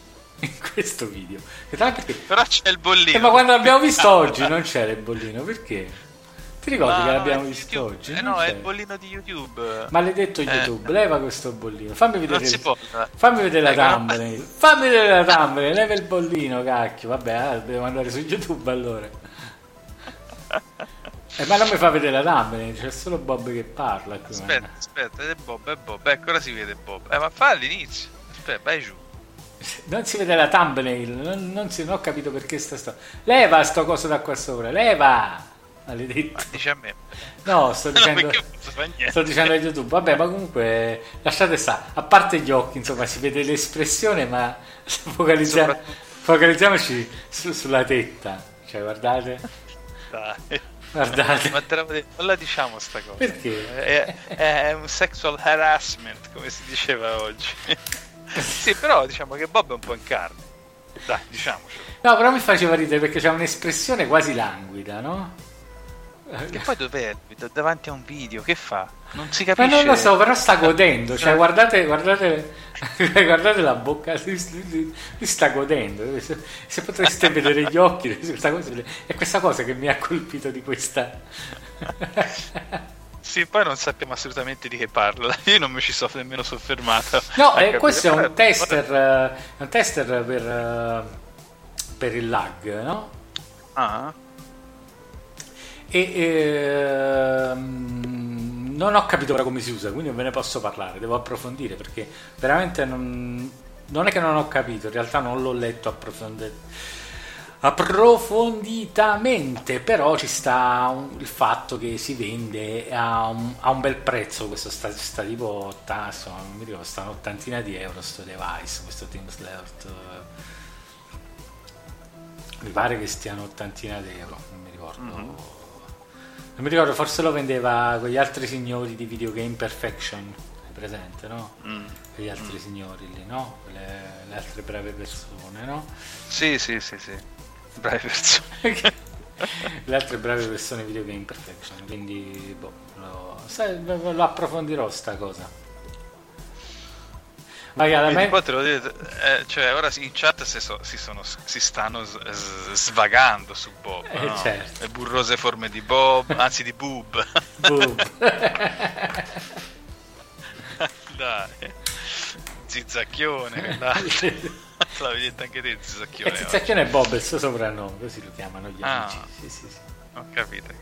(laughs) in questo video. Che
Però c'è il bollino.
eh, ma quando l'abbiamo visto (laughs) oggi non c'era il bollino, perché? Ti ricordi
Ma
che l'abbiamo visto
YouTube.
oggi?
Eh
Non
no, è il bollino di YouTube.
Maledetto
Eh.
YouTube, leva questo bollino. Fammi vedere,
Non si può.
fammi vedere la
no.
thumbnail. Fammi vedere la thumbnail, leva il bollino, cacchio. Vabbè, ah, devo andare su YouTube allora. Eh, ma non mi fa vedere la thumbnail, c'è solo Bob che parla qui.
Aspetta, aspetta, è Bob, è Bob. Ecco, ora si vede Bob. Eh, ma fa all'inizio. Aspetta, vai giù.
Non si vede la thumbnail, non, non, si- non ho capito perché sta sto. Leva sto coso da qua sopra, leva! Maledetto.
Dice a me.
No, sto (laughs)
No,
dicendo.
niente.
Sto dicendo a YouTube, vabbè, ma comunque lasciate stare. A parte gli occhi, insomma, si vede l'espressione, ma (laughs) focalizziamo- focalizziamoci su- sulla tetta. Cioè, guardate,
Dai.
Guardate.
Ma te la, non la diciamo sta cosa.
Perché?
È, è un sexual harassment, come si diceva oggi. sì, però diciamo che Bob è un po' in carne. Dai, diciamocelo.
No, però mi faceva ridere perché c'è un'espressione quasi languida, no?
Che poi dov'è? Davanti a un video, che fa? Non si
Ma
capisce.
non lo so, però sta godendo. Cioè, guardate, guardate, (laughs) guardate la bocca, lui, sta godendo. Se, potreste vedere gli occhi, di (laughs) questa cosa, è questa cosa che mi ha colpito di questa. (laughs)
Sì, poi non sappiamo assolutamente di che parla. Io non mi ci sono nemmeno soffermato.
No, eh,
capire.
questo è un tester, eh, un tester per, eh, per il lag, no?
Ah,
E ehm, non ho capito ora come si usa, quindi non ve ne posso parlare, devo approfondire perché veramente non, non è che non ho capito, in realtà non l'ho letto approfondi- approfonditamente, però ci sta un- il fatto che si vende a un, a un bel prezzo, questo sta, sta tipo, otta- insomma, non mi ricordo, sta un'ottantina di euro sto device, questo Team Slurt. Mi pare che stiano ottantina di euro, non mi ricordo. Non mi ricordo, forse lo vendeva quegli altri signori di Videogame Perfection, hai presente, no?
mm.
Quegli altri signori lì, no? Le, le altre brave persone, no?
Sì, sì, sì, sì. Brave persone. (laughs)
le altre brave persone Videogame Perfection, quindi boh, lo, sai, lo approfondirò sta cosa. Magari me...
poi te lo dite, eh, cioè ora in chat si, so, si, sono, si stanno s- s- svagando su Bob,
Eh,
no?
certo.
le burrose forme di Bob, (laughs) anzi di Boob.
Boom. (laughs)
Dai, zizzacchione, dai. La (laughs) vedete anche te, zizzacchione.
Zizzacchione è Bob, il suo soprannome, così lo chiamano gli
Ah.
amici. Sì, sì, sì.
Ho capito.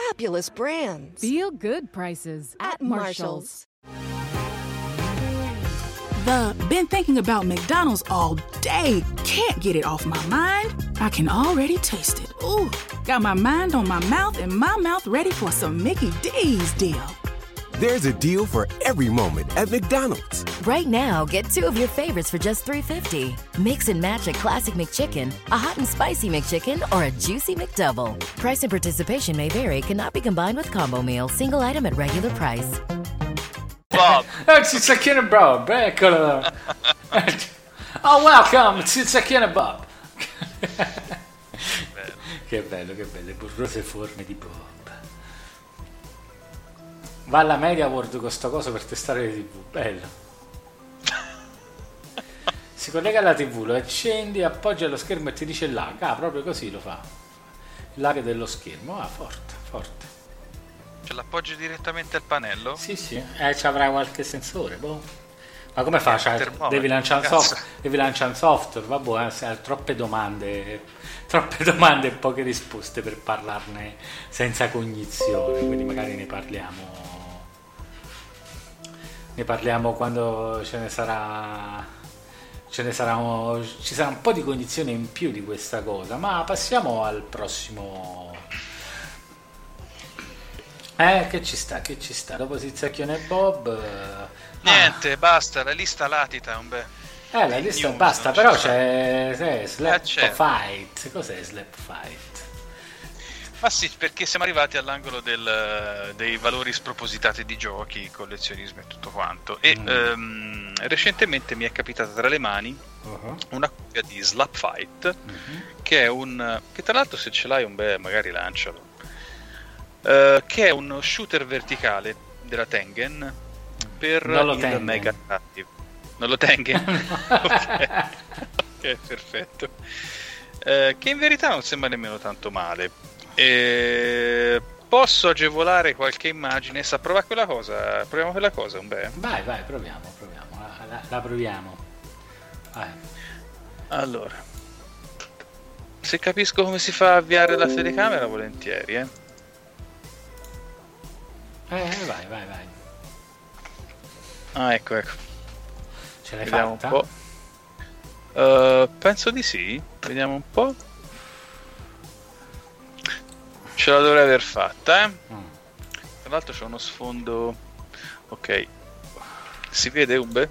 Fabulous brands.
Feel good prices at,
At Marshall's.
The been thinking about McDonald's all day. Can't get it off my mind. I can already taste it. Ooh, got my mind on my mouth and my mouth ready for some Mickey D's deal.
There's a deal for every moment at McDonald's.
Right now, get two of your favorites for just $3.50. Mix and match a classic McChicken, a hot and spicy McChicken, or a juicy McDouble. Price and participation may vary, cannot be combined with combo meal, single item at regular price.
Bob.
Oh, Zizzacchione Bob, eccolo. oh, welcome, Zizzacchione Bob. che bello, che belle burrose forme di Bob. Va alla Media World con sto coso per testare le tv, bello. Si collega alla tv, lo accendi, appoggia lo schermo e ti dice lag. Ah, proprio così lo fa. Lag dello schermo, ah, forte, forte.
Ce l'appoggio direttamente al pannello?
Sì, sì, eh, ci avrà qualche sensore, boh. Ma come fa? Cioè, devi, lanciare un
cazzo.
soft- devi lanciare un software, vabbè, eh, se hai troppe domande, troppe (laughs) domande e poche risposte per parlarne senza cognizione, quindi magari ne parliamo. Ne parliamo quando ce ne sarà. Ce ne sarà un- ci sarà un po' di cognizione in più di questa cosa, ma passiamo al prossimo. Eh, che ci sta, che ci sta. Dopo Zizzacchione e Bob. eh,
Niente, basta, la lista latita, un bel...
eh, la lista
news,
basta, però c'è, c'è Slap
Eh.
Fight. Cos'è Slap Fight?
Ma sì, perché siamo arrivati all'angolo del- dei valori spropositati di giochi, collezionismo e tutto quanto. E
Mm.
ehm, recentemente mi è capitata tra le mani
Uh-huh.
una copia di Slap Fight, che è un... che tra l'altro se ce l'hai un bel, magari lancialo, Eh, che è uno shooter verticale della Tengen per
Non lo
il
Tengen.
Mega Drive. Non lo Tengen? (laughs) ok, Ok, perfetto. Eh, che in verità non sembra nemmeno tanto male. Eh, posso agevolare qualche immagine? Sa provare quella cosa? Proviamo quella cosa, un bel.
Vai, vai, proviamo, proviamo. La, la- la proviamo. Vai.
Allora, se capisco come si fa a avviare la telecamera, volentieri, eh.
Eh, vai, vai, vai.
Ah, ecco, ecco.
Ce l'hai
Vediamo
fatta?
un po'. Eh, penso di sì. Vediamo un po'. Ce la dovrei aver fatta, eh.
Mm.
Tra l'altro c'è uno sfondo. Ok. Si vede Ube?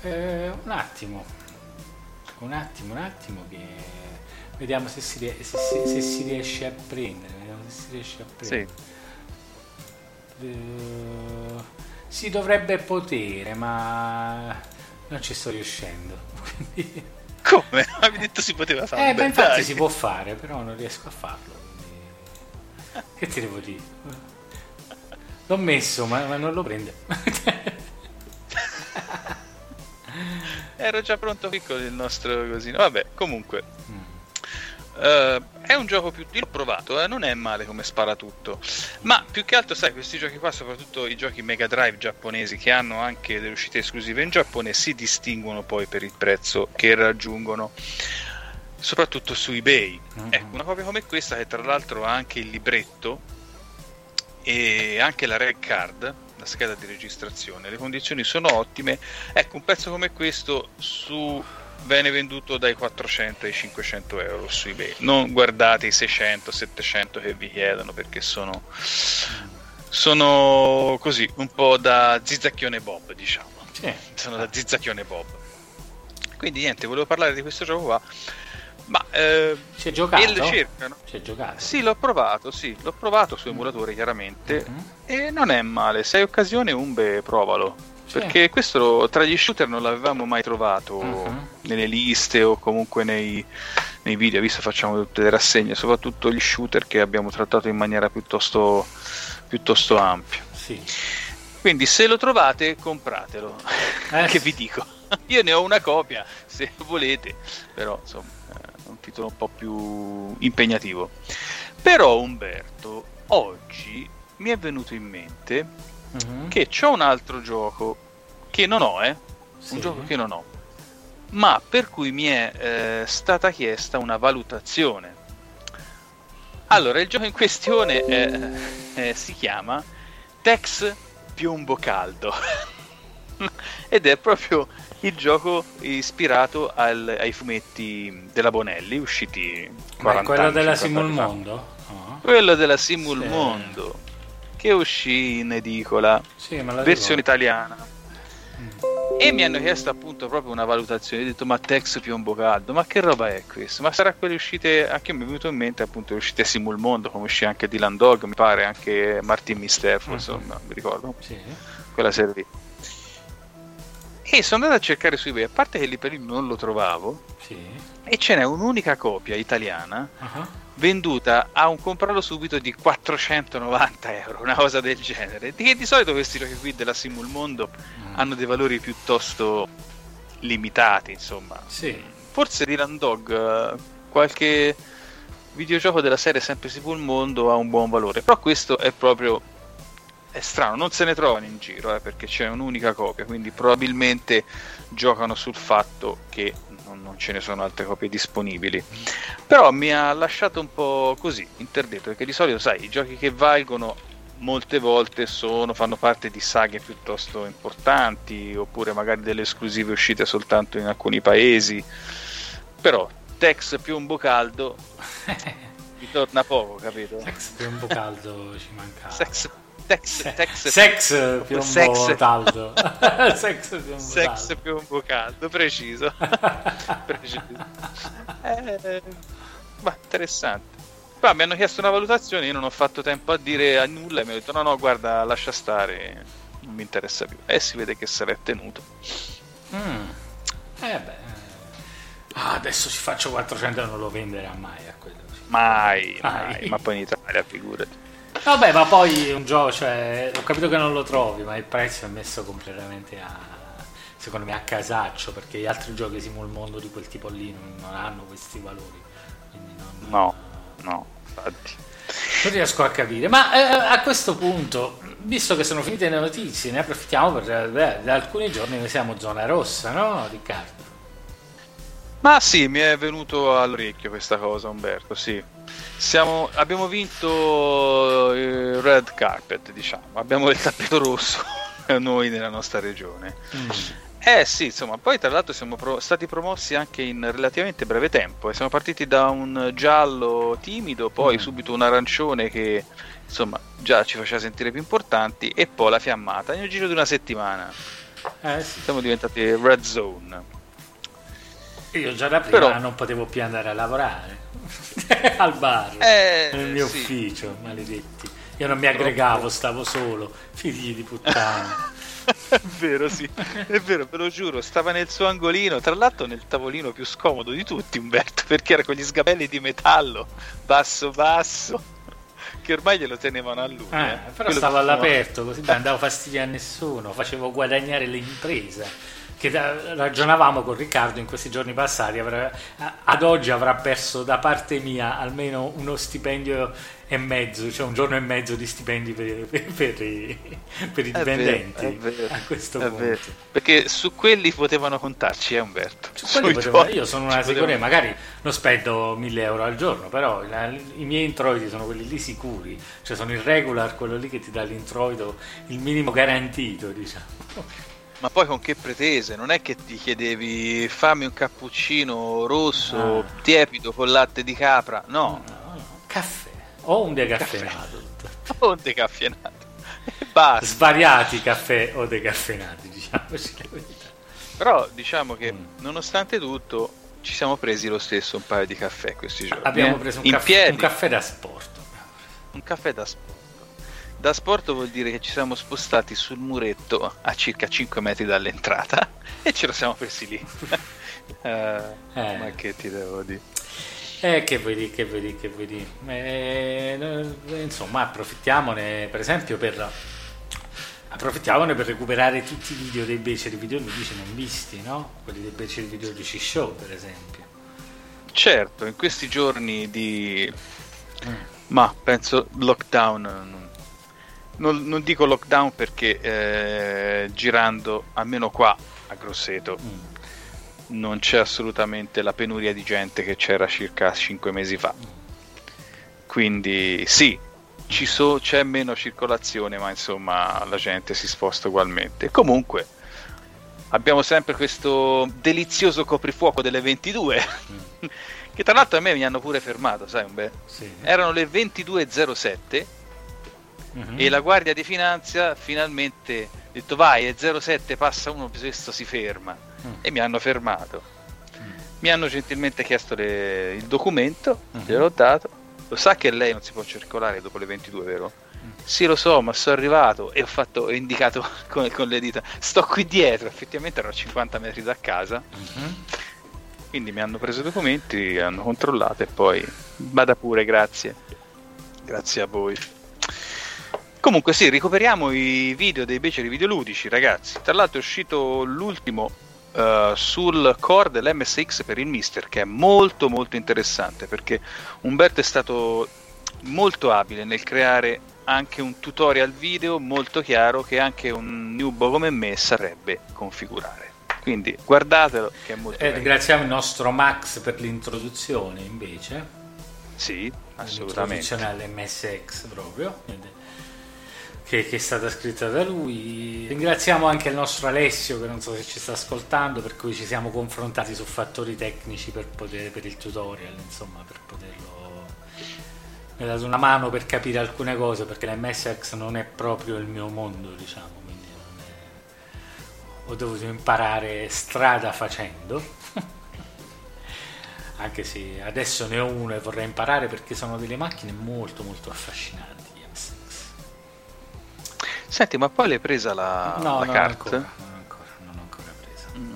Eh, un attimo. Un attimo, un attimo che... Vediamo se si, rie- se, se- se si riesce a prendere. Vediamo se si riesce a prendere. Eh, si dovrebbe potere, ma non ci sto riuscendo. (laughs) Quindi-
Come? (laughs) Avevi detto si poteva fare?
Eh,
Beh,
beh, infatti
dai.
si può fare, però non riesco a farlo. Che ti devo dire? L'ho messo, ma, ma non lo prende.
Ero già pronto qui con il nostro cosino. Vabbè, comunque. Eh, è un gioco più. Io l'ho provato, eh, non è male come spara tutto. Ma più che altro, sai, questi giochi qua, soprattutto i giochi Mega Drive giapponesi che hanno anche delle uscite esclusive in Giappone, si distinguono poi per il prezzo che raggiungono. Soprattutto su eBay. Ecco, una copia come questa, che tra l'altro ha anche il libretto e anche la red card, la scheda di registrazione, le condizioni sono ottime. Ecco, un pezzo come questo su viene venduto dai 400 ai 500 euro su eBay. Non guardate i 600, 700 che vi chiedono perché sono, sono così un po' da zizzacchione Bob, diciamo.
Sì.
Sono da zizzacchione Bob. Quindi niente, volevo parlare di questo gioco qua. Ma eh,
si è giocato?
Cercano.
Si è giocato?
Sì, l'ho provato, sì, l'ho provato su emulatore chiaramente mm-hmm. e non è male. Se hai occasione, Umbe, provalo. Sì. Perché questo tra gli shooter non l'avevamo mai trovato mm-hmm. nelle liste o comunque nei, nei video, visto facciamo tutte le rassegne, soprattutto gli shooter che abbiamo trattato in maniera piuttosto, piuttosto ampia.
Sì.
Quindi se lo trovate, compratelo.
Eh. (laughs)
che vi dico? Io ne ho una copia, se volete, però insomma un titolo un po' più impegnativo. Però Umberto, oggi mi è venuto in mente uh-huh. che c'ho un altro gioco che non ho, eh? Sì. Un gioco che non ho. Ma per cui mi è eh, stata chiesta una valutazione. Allora, il gioco in questione è, eh, si chiama Tex Piombo Caldo. (laughs) Ed è proprio il gioco ispirato al, ai fumetti della Bonelli usciti 40
quello
anni,
della Simul Mondo?
Oh. Quello della Simul sì. Mondo che uscì in edicola,
sì,
versione italiana. Mm. E mi hanno chiesto appunto proprio una valutazione. Ho detto: Ma Tex piombo caldo, ma che roba è questo? Ma sarà quelle uscite. Anche mi è venuto in mente appunto le uscite Simul Mondo, come uscì anche Dylan Dog, mi pare, anche Martin Misterfo, mm-hmm. insomma, mi ricordo.
Sì.
Quella serie lì. E sono andato a cercare su eBay, a parte che lì per lì non lo trovavo,
sì.
e ce n'è un'unica copia italiana
uh-huh.
venduta a un comprarlo subito di 490 euro, una cosa del genere. Di che di solito questi giochi qui della Simul Mondo mm. hanno dei valori piuttosto limitati, insomma.
Sì.
Forse Dylan Dog, qualche videogioco della serie sempre Simul Mondo ha un buon valore, però questo è proprio è strano, non se ne trovano in giro eh, perché c'è un'unica copia, quindi probabilmente giocano sul fatto che non, non, ce ne sono altre copie disponibili. Però mi ha lasciato un po' così, interdetto, perché di solito, sai, i giochi che valgono molte volte sono, fanno parte di saghe piuttosto importanti, oppure magari delle esclusive uscite soltanto in alcuni paesi. Però Tex piombo caldo mi (laughs) torna poco, capito?
Tex piombo caldo ci mancava.
Sex Tex, tex,
sex piombo sex. caldo. (laughs) sex piombo
sex caldo. piombo caldo, preciso. (laughs) preciso. Eh, ma interessante. Qua mi hanno chiesto una valutazione, io non ho fatto tempo a dire a nulla e mi hanno detto no no guarda lascia stare, non mi interessa più. E si vede che l'è tenuto.
Mm. Eh beh. Ah, adesso ci faccio 400 e non lo venderà mai a quello.
Mai, mai, mai. ma poi in Italia figurati.
Vabbè, ma poi un gioco, cioè, ho capito che non lo trovi, ma il prezzo è messo completamente a, secondo me, a casaccio, perché gli altri giochi simul mondo di quel tipo lì non, non hanno questi valori. Non,
no, no, infatti.
Non riesco a capire, ma eh, a questo punto, visto che sono finite le notizie, ne approfittiamo per, beh, da alcuni giorni noi siamo zona rossa, no Riccardo?
Ma sì, mi è venuto all'orecchio questa cosa, Umberto, sì. Siamo, abbiamo vinto il red carpet, diciamo, abbiamo il tappeto rosso (laughs) noi nella nostra regione. Mm. Eh sì, insomma, poi tra l'altro siamo pro- stati promossi anche in relativamente breve tempo. Eh. Siamo partiti da un giallo timido, poi mm. subito un arancione che insomma già ci faceva sentire più importanti e poi la fiammata nel giro di una settimana.
Eh sì.
Siamo diventati red zone.
Io già da prima Però... non potevo più andare a lavorare (laughs) al bar,
eh,
nel mio
sì.
ufficio, maledetti. Io non mi aggregavo, stavo solo, figli di puttana. (laughs)
è vero, sì, è vero, ve lo giuro, stava nel suo angolino, tra l'altro nel tavolino più scomodo di tutti, Umberto, (laughs) perché era con gli sgabelli di metallo, basso basso, che ormai glielo tenevano a lui.
Eh,
eh.
Però stavo all'aperto, così non davo fastidio a nessuno, facevo guadagnare l'impresa che ragionavamo con Riccardo in questi giorni passati, avrà, ad oggi avrà perso da parte mia almeno uno stipendio e mezzo, cioè un giorno e mezzo di stipendi per, per, per i, per i dipendenti
è vero, è vero,
a questo punto.
Vero. Perché su quelli potevano contarci, eh Umberto?
Potevano, io sono una sicurezza, magari non spendo 1000 euro al giorno, però la, i miei introiti sono quelli lì sicuri, cioè sono il regular, quello lì che ti dà l'introito, il minimo garantito, diciamo.
Ma poi con che pretese? Non è che ti chiedevi fammi un cappuccino rosso, ah. tiepido con latte di capra, no.
no, no. Caffè. O un decaffeinato. (laughs)
o un decaffeinato. Basta.
Svariati caffè o decaffeinati, diciamoci la verità.
Però diciamo che nonostante tutto ci siamo presi lo stesso un paio di caffè questi giorni.
Abbiamo
eh?
preso un, caffè, un caffè da sport.
Un caffè da sport. Da sport vuol dire che ci siamo spostati sul muretto a circa 5 metri dall'entrata (laughs) e ce lo siamo presi lì. (laughs) Eh,
Eh.
Ma che ti devo dire?
Eh, che vuoi dire, che vuoi dire, che vuoi dire. Eh, no, insomma, approfittiamone, per esempio, per... Approfittiamone per recuperare tutti i video dei beceri videoludici non visti, no? Quelli dei beceri videoludici show, per esempio.
Certo, in questi giorni di...
Mm.
Ma penso lockdown... non- Non, dico lockdown perché eh, girando, almeno qua a Grosseto,
Mm.
non c'è assolutamente la penuria di gente che c'era circa 5 mesi fa. Quindi sì, so- c'è meno circolazione, ma insomma la gente si sposta ugualmente. Comunque, abbiamo sempre questo delizioso coprifuoco delle 22. (laughs) che tra l'altro a me mi hanno pure fermato, sai un bel?
Sì.
Erano le 22.07
Mhm.
e la guardia di finanza finalmente ha detto vai, è 07, passa uno, questo si ferma.
Mm.
E mi hanno fermato. Mi hanno gentilmente chiesto le- il documento,
Mhm.
gliel'ho dato. Lo sa che lei non si può circolare dopo le 22, vero?
Mm.
Sì, lo so, ma sono arrivato e ho, fatto, ho indicato (laughs) con, con le dita. Sto qui dietro, effettivamente ero a 50 metri da casa.
Mhm.
Quindi mi hanno preso i documenti, hanno controllato e poi vada pure, grazie. Grazie a voi. Comunque sì, recuperiamo i video dei beceri videoludici, ragazzi. Tra l'altro è uscito l'ultimo eh, sul core dell'MSX per il Mister, che è molto molto interessante perché Umberto è stato molto abile nel creare anche un tutorial video molto chiaro che anche un newbo come me saprebbe configurare. Quindi guardatelo che è molto
Eh, ringraziamo il nostro Max per l'introduzione, invece.
Sì, assolutamente.
L'introduzione all'MSX proprio. Che, che è stata scritta da lui. Ringraziamo anche il nostro Alessio, che non so se ci sta ascoltando, per cui ci siamo confrontati su fattori tecnici per, poter, per il tutorial, insomma, per poterlo. Mi ha dato una mano per capire alcune cose, perché l'MSX non è proprio il mio mondo, diciamo. Quindi è... ho dovuto imparare strada facendo. (laughs) Anche se adesso ne ho uno e vorrei imparare perché sono delle macchine molto molto affascinanti.
Senti, ma poi l'hai presa la,
No,
la
non
cart?
ancora, non ancora, non ho ancora presa.
Mm.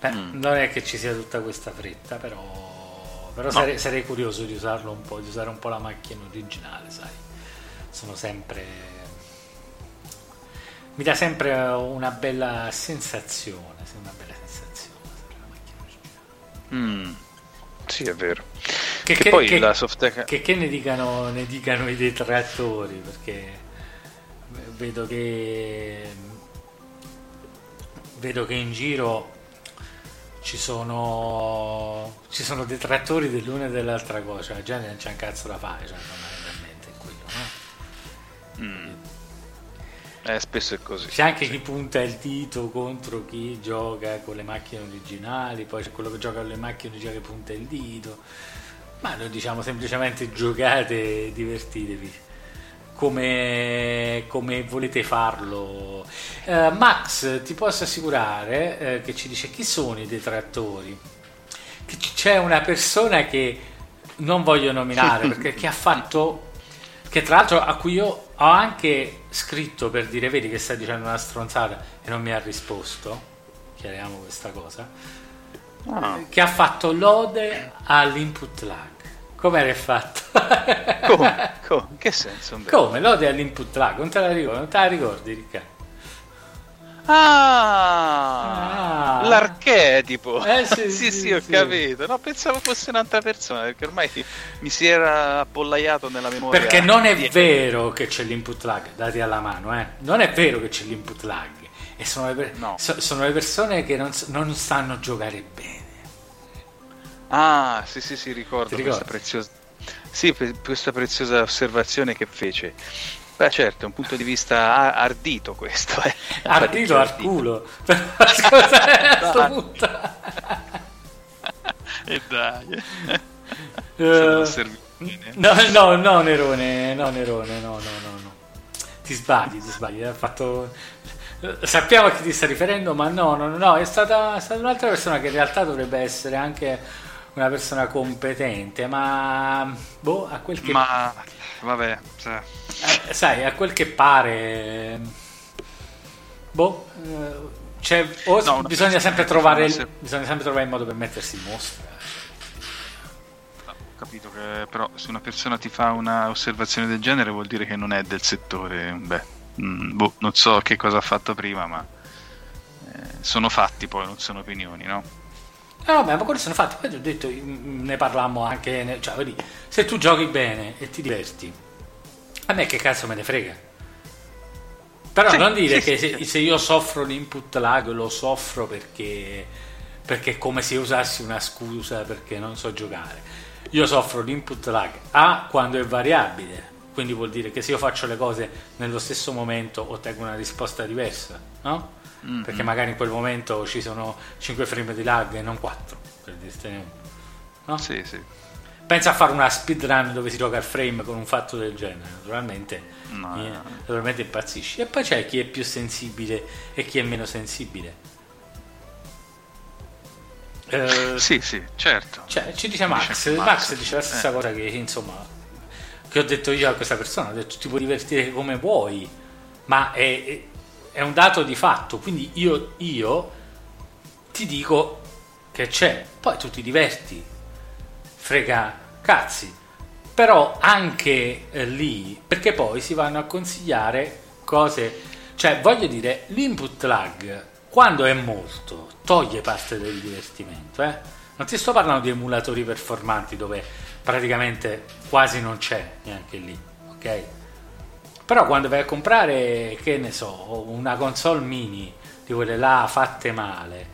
Beh, non è che ci sia tutta questa fretta, però, però
No.
sarei, sarei curioso di usarlo un po', di usare un po' la macchina originale, sai. Sono sempre. Mi dà sempre una bella sensazione, sì, una bella sensazione. la macchina originale.
Mm. Sì, è vero.
Che,
Che
che-
poi
che-
la Softec...
che- che ne, dicano, ne dicano i detrattori, perché vedo che vedo che in giro ci sono ci sono detrattori dell'una e dell'altra cosa, la gente non c'è un cazzo da fare, cioè, fondamentalmente è quello, no?
Mm. Eh, spesso è così.
C'è anche chi punta il dito contro chi gioca con le macchine originali, poi c'è quello che gioca con le macchine originali che punta il dito. Ma noi diciamo semplicemente giocate e divertitevi come, come volete farlo. Eh, Max, ti posso assicurare eh, che ci dice chi sono i detrattori? Che c'è una persona che non voglio nominare perché (laughs) che ha fatto che tra l'altro a cui io ho anche scritto per dire vedi che stai dicendo una stronzata e non mi ha risposto chiariamo questa cosa
Ah.
che ha fatto lode all'input lag come era fatto? (laughs)
Come? Come? In che senso? Umberto?
come? lode all'input lag non te la ricordi, non te la ricordi Riccardo?
Ah,
Ah.
l'archetipo.
Eh, sì, (laughs)
sì,
sì,
sì, ho
sì.
capito. No, pensavo fosse un'altra persona perché ormai mi si era appollaiato nella memoria.
Perché non è
di-
vero che c'è l'input lag, dati alla mano, eh. Non è vero che c'è l'input lag. E sono le, per-
No.
so- sono le persone che non, s- non sanno giocare bene.
Ah, sì, sì, sì, ricordo questa preziosa. Sì, pre- questa preziosa osservazione che fece. Beh, certo, è un punto di vista ardito questo. Eh. (laughs)
Ardito
Parecchio
al culo. Scusa. (laughs)
E dai.
Eh,
osservazione.
no, no, no, Nerone, no, Nerone, no, no, no, no. Ti sbagli, ti sbagli. Ha fatto sappiamo a chi ti sta riferendo, ma no, no, no, è stata, è stata un'altra persona che in realtà dovrebbe essere anche una persona competente, ma boh, a quel che...
Ma vabbè, cioè.
eh, sai, a quel che pare... Boh, eh, cioè,
No,
bisogna, sempre trovare,
forse-
bisogna sempre trovare il modo per mettersi in mostra.
Ho capito che però se una persona ti fa una osservazione del genere vuol dire che non è del settore. Beh, mm, boh, non so che cosa ha fatto prima, ma eh, sono fatti poi, non sono opinioni, no?
No, vabbè, ma quelli sono fatti. Poi ti ho detto, mm, ne parlammo anche. Cioè, vedi, se tu giochi bene e ti diverti, a me che cazzo me ne frega. Però
Sì,
non dire
sì,
che
sì,
se, se io soffro l'input lag lo soffro perché, perché è come se usassi una scusa perché non so giocare. Io soffro l'input lag A quando è variabile, quindi vuol dire che se io faccio le cose nello stesso momento ottengo una risposta diversa, no?
Mhm.
Perché magari in quel momento ci sono 5 frame di lag e non 4, per dirtene uno. No?
Sì, sì.
Pensa a fare una speedrun dove si gioca al frame con un fatto del genere, naturalmente,
No,
eh,
no.
naturalmente impazzisci. E poi c'è chi è più sensibile e chi è meno sensibile. Eh,
Sì, sì, certo.
cioè, ci dice Max,
Dice
Max,
Max,
dice la stessa
eh.
cosa che insomma che ho detto io a questa persona, ho detto ti puoi divertire come vuoi, ma è, è- un dato di fatto, quindi io, io ti dico che c'è, poi tu ti diverti, frega cazzi, però anche eh, lì, perché poi si vanno a consigliare cose, cioè voglio dire, l'input lag quando è molto toglie parte del divertimento, eh? non ti sto parlando di emulatori performanti dove praticamente quasi non c'è neanche lì, ok? Però quando vai a comprare, che ne so, una console mini di quelle là fatte male,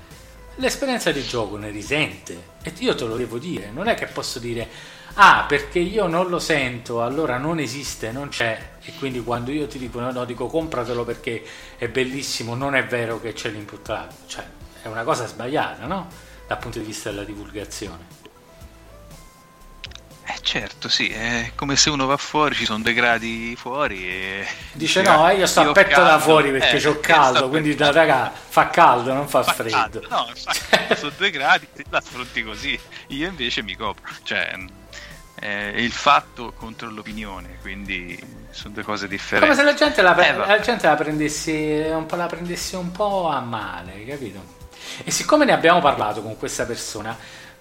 l'esperienza di gioco ne risente. E io te lo devo dire, non è che posso dire, ah, perché io non lo sento, allora non esiste, non c'è. E quindi quando io ti dico, no, no, dico compratelo perché è bellissimo, non è vero che c'è l'input lag. Cioè, è una cosa sbagliata, no? Dal punto di vista della divulgazione.
Eh certo, sì, è come se uno va fuori, ci sono due gradi fuori e...
Dice no, eh, io sto a petto da fuori perché
eh,
c'ho
sto
caldo, quindi da raga fa caldo, non fa,
Fa
freddo.
caldo, no, infatti, sono due gradi, la affronti così. Io invece mi copro. Cioè, è il fatto contro l'opinione, quindi sono due cose differenti.
Come se la gente la, pre-
Eh,
la gente la prendesse un po', la prendesse un po' a male, capito? E siccome ne abbiamo parlato con questa persona,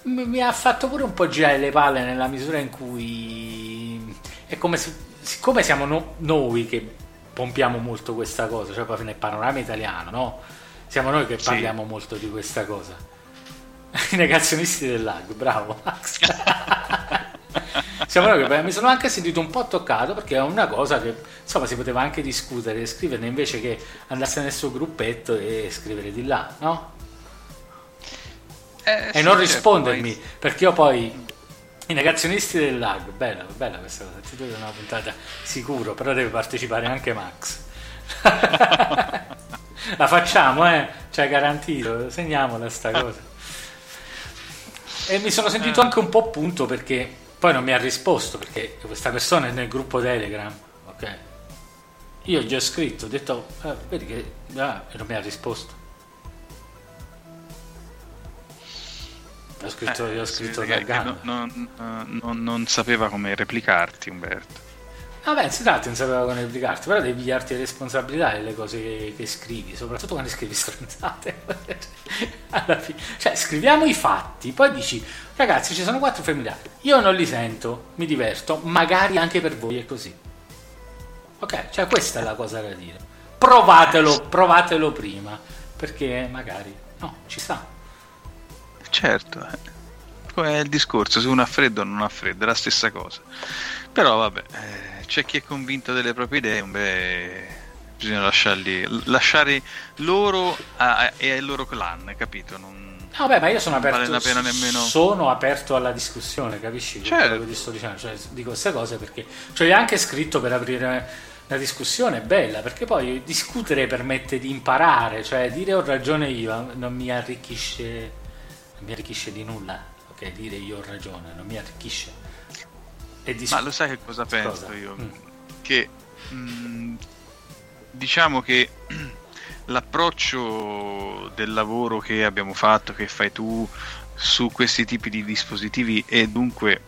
m- mi ha fatto pure un po' girare le palle nella misura in cui è come se, siccome siamo no- noi che pompiamo molto questa cosa, cioè proprio nel panorama italiano, no? Siamo noi che
Sì.
parliamo molto di questa cosa. (laughs) I negazionisti del lag, bravo Max. (laughs) Siamo noi che mi sono anche sentito un po' toccato perché è una cosa che insomma si poteva anche discutere e scriverne invece che andasse nel suo gruppetto e scrivere di là, no?
Eh,
e
sì,
non
certo,
rispondermi
poi-
perché io poi i negazionisti del lag, bella, bella questa cosa, ti do una puntata sicuro, però deve partecipare anche Max. (laughs) La facciamo, eh? Cioè garantito, segniamola sta cosa. E mi sono sentito anche un po' punto perché poi non mi ha risposto perché questa persona è nel gruppo Telegram, ok? Io gli ho scritto, ho detto, eh, vedi che ah, e non mi ha risposto. Ho scritto,
Eh,
scritto
vede che- che
taggando.
non, non- non- non sapeva come replicarti, Umberto.
Vabbè, non si tratta, non sapeva come replicarti, però devi pigliarti le responsabilità delle cose che, che scrivi, soprattutto quando scrivi (laughs) stronzate. Alla fine, cioè, scriviamo i fatti, poi dici, ragazzi, ci sono quattro femminili, io non li sento, mi diverto, magari anche per voi è così. Ok, cioè questa è la cosa da dire. Provatelo, provatelo prima, perché magari, no, ci sta.
Certo, eh. come è il discorso, se uno ha freddo o non ha freddo, è la stessa cosa. Però vabbè, eh, c'è chi è convinto delle proprie idee, beh, bisogna lasciarli, lasciare loro a- e al loro clan, capito? Non,
No, Vabbè, ma io sono aperto,
vale nemmeno...
sono aperto alla discussione, capisci?
Certo.
Quello che sto dicendo, cioè, dico queste cose perché cioè, anche scritto per aprire la discussione è bella, perché poi discutere permette di imparare, cioè dire ho ragione io non mi arricchisce, mi arricchisce di nulla, ok? Dire io ho ragione non mi arricchisce. Dis-
Ma lo sai che cosa penso
Cosa?
io?
Mm.
Che mh, diciamo che (clears throat) l'approccio del lavoro che abbiamo fatto, che fai tu su questi tipi di dispositivi e dunque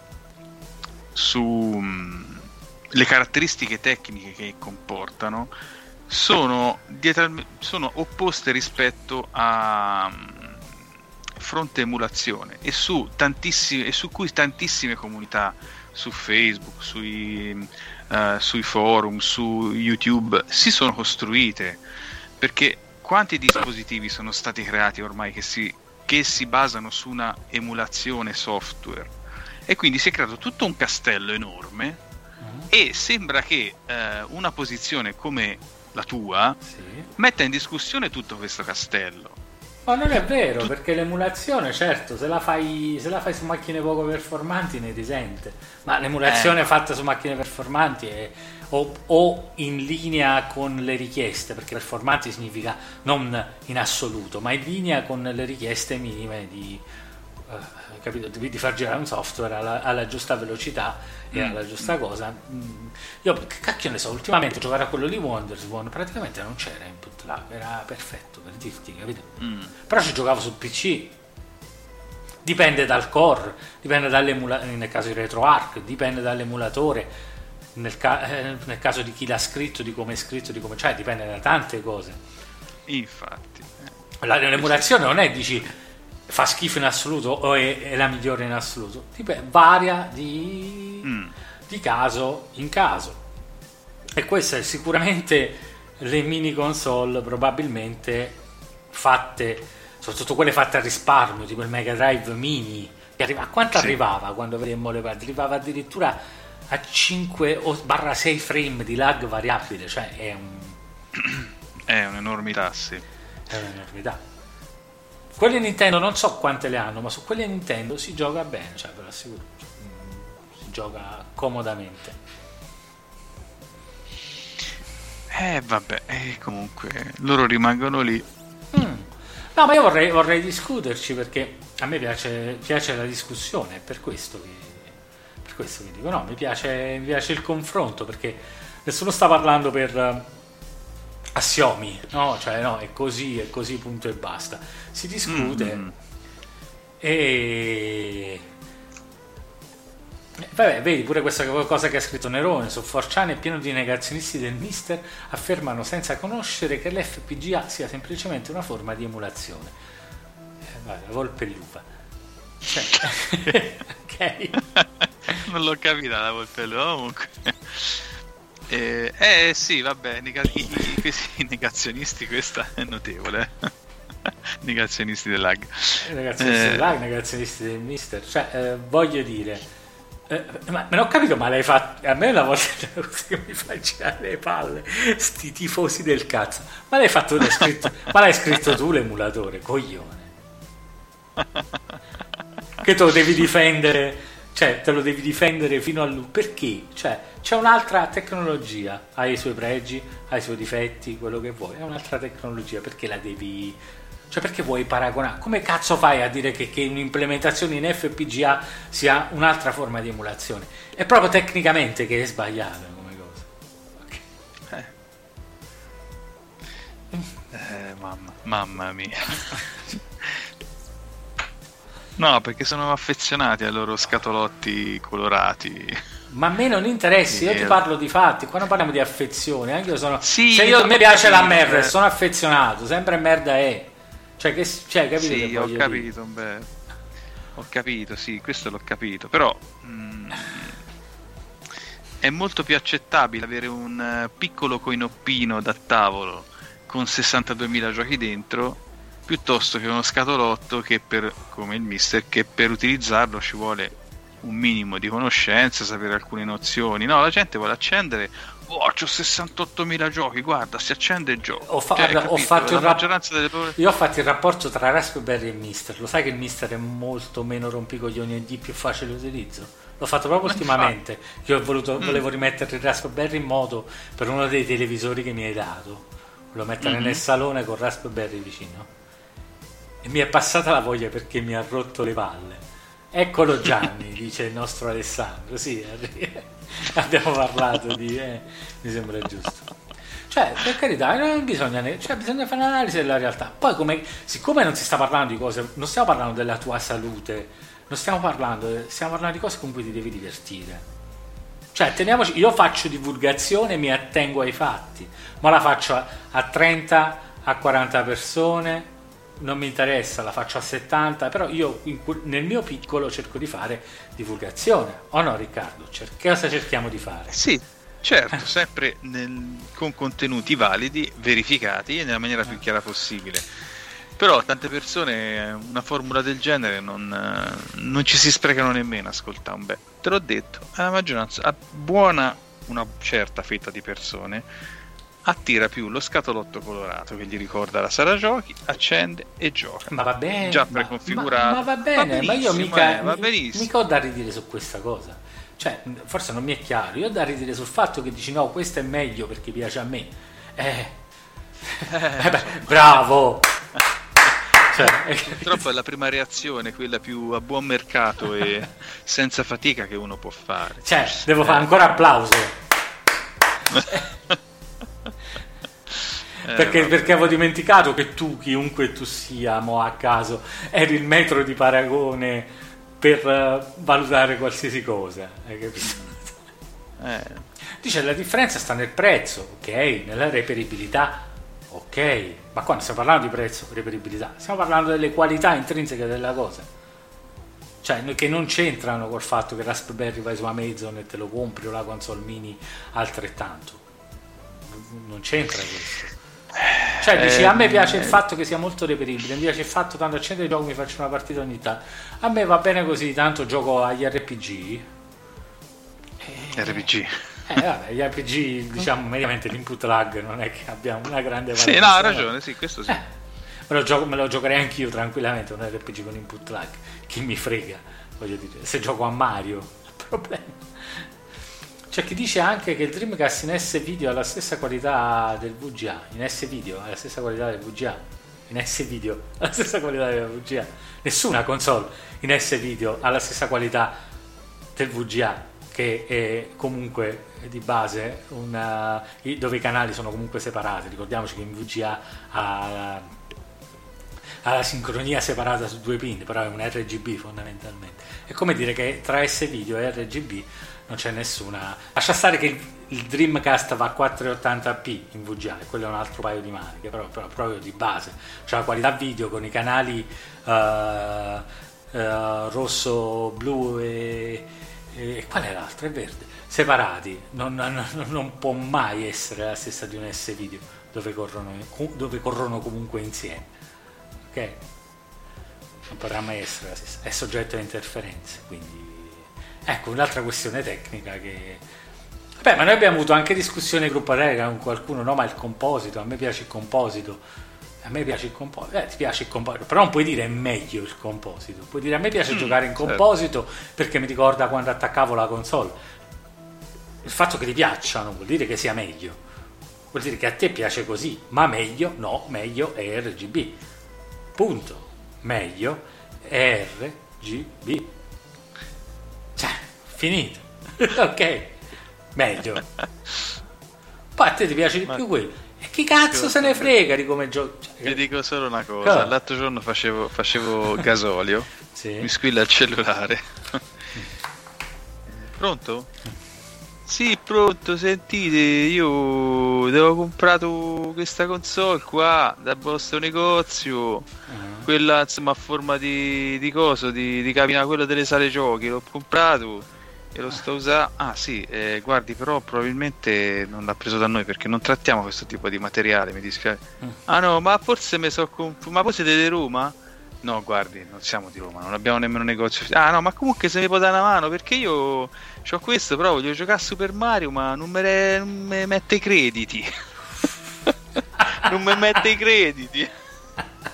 sulle mm, caratteristiche tecniche che comportano sono, dietral- sono opposte rispetto a mm, fronte emulazione e su, e su cui tantissime comunità su Facebook, sui, uh, sui forum, su YouTube si sono costruite perché quanti dispositivi sono stati creati ormai che si, che si basano su una emulazione software e quindi si è creato tutto un castello enorme uh-huh. e sembra che uh, una posizione come la tua sì. metta in discussione tutto questo castello
ma non è vero, perché l'emulazione, certo, se la, fai, se la fai su macchine poco performanti ne risente, ma l'emulazione eh. fatta su macchine performanti è o, o, in linea con le richieste, perché performanti significa non in assoluto, ma in linea con le richieste minime di, capito, di, di far girare un software alla, alla giusta velocità e mm. alla giusta cosa. Mm. Io, che cacchio ne so, ultimamente giocare a quello di Wonderswan praticamente non c'era input lag, era perfetto per dirti, capito? Mm. Però ci giocavo sul PC. Dipende dal core, dipende dall'emulatore, nel caso di RetroArch, dipende dall'emulatore, nel, ca- eh, nel, caso di chi l'ha scritto, di come è scritto, di come c'è, cioè, dipende da tante cose.
Infatti.
Eh. La, l'emulazione non è, dici, fa schifo in assoluto o è, è la migliore in assoluto, Dipende, varia di, mm. di caso in caso. E queste sicuramente le mini console probabilmente fatte, soprattutto quelle fatte a risparmio, tipo il Mega Drive Mini, che arriva, a quanto sì. arrivava quando vedemmo le parti? Arrivava addirittura a 5 barra 6 frame di lag variabile, cioè è un... (clears throat)
È un'enormità, sì.
È un'enormità. Quelle Nintendo non so quante le hanno, ma su quelle Nintendo si gioca bene, cioè ve l'assicuro. Si gioca comodamente.
Eh vabbè, eh, comunque loro rimangono lì.
Mm. No, ma io vorrei, vorrei, discuterci perché a me piace, piace la discussione, è per questo che, per questo che dico, no, mi piace, mi piace il confronto perché nessuno sta parlando per assiomi, no? Cioè, no, è così, è così, punto e basta. Si discute mm-hmm. e... Vabbè, vedi pure questa cosa che ha scritto Nerone su 4 è pieno di negazionisti del Mister affermano senza conoscere che l'FPGA sia semplicemente una forma di emulazione. Eh, la volpe l'uva. Cioè, (laughs) ok. (laughs)
non l'ho capita la volpe l'uva comunque. Eh, eh sì, vabbè, nega- i, i, questi (laughs) negazionisti, questa è notevole. (laughs) negazionisti del lag.
Negazionisti eh. del lag, negazionisti del mister. Cioè, eh, voglio dire, eh, ma non ho capito, ma l'hai fatto. A me una volta (laughs) che mi fa girare le palle, sti tifosi del cazzo. Ma l'hai fatto, l'hai scritto, ma l'hai scritto tu l'emulatore, coglione. Che lo devi difendere cioè te lo devi difendere fino a lui perché? Cioè, c'è un'altra tecnologia, ha i suoi pregi, ha i suoi difetti, quello che vuoi, è un'altra tecnologia, perché la devi cioè perché vuoi paragonare? Come cazzo fai a dire che, che un'implementazione in FPGA sia un'altra forma di emulazione? È proprio tecnicamente che è sbagliata come cosa. Okay.
Eh. Eh, mamma, mamma mia. (laughs) No, perché sono affezionati ai loro scatolotti colorati.
Ma a me non interessi, io ti parlo di fatti. Quando parliamo di affezione, anche io sono. Sì, se io, a me piace la merda, sono affezionato, sempre merda è. Cioè, che, cioè capito?
Sì, ho capito, beh. Ho capito, sì, questo l'ho capito. Però. Mm, è molto più accettabile avere un piccolo coinoppino da tavolo con 62.000 giochi dentro piuttosto che uno scatolotto che per, come il mister, che per utilizzarlo ci vuole un minimo di conoscenza, sapere alcune nozioni. No, la gente vuole accendere. Oh, ho 68.000 giochi, guarda, si accende il gioco.
Ho, fa- cioè, ho fatto il rap- delle... Io ho fatto il rapporto tra Raspberry e Mister. Lo sai che il Mister è molto meno rompicoglioni e di più facile utilizzo? L'ho fatto proprio ultimamente. Che ho voluto, mm. volevo rimettere il Raspberry in moto per uno dei televisori che mi hai dato. Volevo mettere mm-hmm. nel salone con Raspberry vicino e mi è passata la voglia perché mi ha rotto le palle. Eccolo Gianni, (laughs) dice il nostro Alessandro. Sì, (laughs) abbiamo parlato di... Eh, mi sembra giusto. Cioè, per carità, non bisogna, cioè, bisogna fare un'analisi della realtà. Poi, come, siccome non si sta parlando di cose, non stiamo parlando della tua salute, non stiamo parlando, stiamo parlando di cose con cui ti devi divertire. Cioè, teniamoci, io faccio divulgazione, mi attengo ai fatti, ma la faccio a, a 30, a 40 persone, non mi interessa, la faccio a 70, però io in, nel mio piccolo cerco di fare divulgazione, o no Riccardo? Cer- cosa cerchiamo di fare?
Sì, certo, sempre nel, con contenuti validi, verificati e nella maniera più chiara possibile. Però tante persone una formula del genere non, non ci si sprecano nemmeno ascolta un beh. Te l'ho detto, la maggioranza, a buona una certa fetta di persone attira più lo scatolotto colorato che gli ricorda la sala giochi, accende e gioca.
Ma va bene.
Già preconfigurato.
Ma, ma va bene, va ma io mica,
eh, va benissimo.
mica ho da ridire su questa cosa. Cioè, forse non mi è chiaro. Io ho da ridire sul fatto che dici no, questo è meglio perché piace a me. Eh. (laughs) eh beh, bravo!
Cioè, Purtroppo è la prima reazione, quella più a buon mercato e (laughs) senza fatica che uno può fare.
Cioè, devo fare ancora applauso. (laughs) perché, perché, avevo dimenticato che tu, chiunque tu sia, mo a caso, eri il metro di paragone per uh, valutare qualsiasi cosa. Hai capito? Eh. Dice la differenza sta nel prezzo, ok, nella reperibilità, ok, ma qua non stiamo parlando di prezzo, reperibilità, stiamo parlando delle qualità intrinseche della cosa. Cioè, che non c'entrano col fatto che Raspberry vai su Amazon e te lo compri o la console mini altrettanto. Non c'entra questo. Cioè, dici, a me
Eh,
piace il fatto che sia molto reperibile, mi piace il fatto quando accendo il gioco mi faccio una partita ogni tanto. A me va bene così, tanto gioco agli RPG.
RPG.
Eh, vabbè, gli RPG, diciamo, mediamente l'input lag non è che abbiamo una grande
Sì, no, ha ragione, sì, questo sì.
Eh, me, lo gioco, me lo giocherei anch'io tranquillamente un RPG con input lag. Chi mi frega, voglio dire. Se gioco a Mario, (laughs) il problema. C'è chi dice anche che il Dreamcast in S video ha la stessa qualità del VGA. In S video ha la stessa qualità del VGA. In S video ha la stessa qualità del VGA. Nessuna console in S video ha la stessa qualità del VGA, che è comunque di base una, dove i canali sono comunque separati. Ricordiamoci che in VGA ha, ha la sincronia separata su due pin, però è un RGB fondamentalmente. È come dire che tra S video e RGB non c'è nessuna. Lascia stare che il, Dreamcast va a 480p in VGA, quello è un altro paio di maniche, però, però proprio di base. Cioè la qualità video con i canali uh, uh, rosso, blu e, e. qual è l'altro? È verde. Separati, non, non, non, può mai essere la stessa di un S video dove corrono, dove corrono comunque insieme. Ok? Non potrà mai essere la stessa. È soggetto a interferenze, quindi Ecco, un'altra questione tecnica che... Beh, ma noi abbiamo avuto anche discussioni in gruppo Telegram con qualcuno, no, ma il composito, a me piace il composito, a me piace il composito, eh, ti piace il composito, però non puoi dire è meglio il composito, puoi dire a me piace mm, giocare in composito certo. perché mi ricorda quando attaccavo la console. Il fatto che ti piacciono vuol dire che sia meglio, vuol dire che a te piace così, ma meglio, no, meglio è RGB, punto, meglio è RGB. Finito. (laughs) ok, meglio. Poi a te ti piace di più quello. E chi cazzo se ne frega di come gioco?
Cioè, Vi dico solo una cosa: cosa? l'altro giorno facevo, facevo gasolio, (laughs) sì. mi squilla il cellulare. (laughs) Pronto? Sì, pronto, sentite, io avevo comprato questa console qua dal vostro negozio, uh-huh. quella insomma a forma di, di coso, di, di cabina, quella delle sale giochi, l'ho comprato e lo sto usando. Ah sì, eh, guardi, però probabilmente non l'ha preso da noi perché non trattiamo questo tipo di materiale, mi dispiace. Uh-huh. Ah no, ma forse mi so comp- ma voi siete di Roma? No, guardi, non siamo di Roma, non abbiamo nemmeno un negozio. Ah, no, ma comunque se mi può dare una mano perché io ho questo, però voglio giocare a Super Mario, ma non me, non me mette i crediti. (laughs) non mi mette i crediti. (laughs)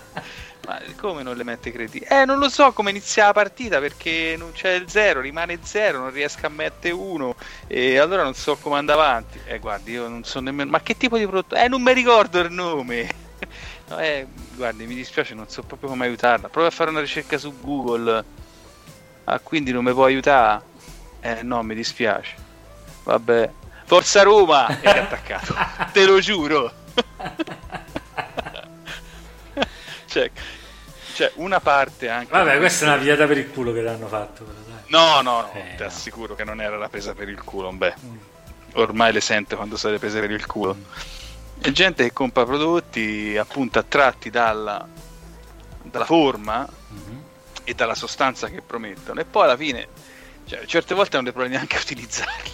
ma come non le mette crediti? Eh, non lo so come inizia la partita perché non c'è il zero, rimane zero, non riesco a mettere uno e allora non so come andare avanti. Eh, guardi, io non so nemmeno. Ma che tipo di prodotto? Eh, non mi ricordo il nome. (laughs) No, eh, guardi, mi dispiace, non so proprio come aiutarla. Prova a fare una ricerca su Google. Ah, quindi non mi può aiutare? Eh, no, mi dispiace. Vabbè. Forza Roma! Eri attaccato, (laughs) te lo giuro. (laughs) cioè, cioè, una parte anche...
Vabbè, questa è una pigliata per il culo che l'hanno fatto. Però.
No, no, no,
Eh,
ti
no.
assicuro che non era la presa per il culo. Beh, ormai le sente quando sono le prese per il culo. E gente che compra prodotti appunto attratti dalla, dalla forma e dalla sostanza che promettono, e poi alla fine, cioè, certe volte non le provi neanche a (laughs) utilizzarli.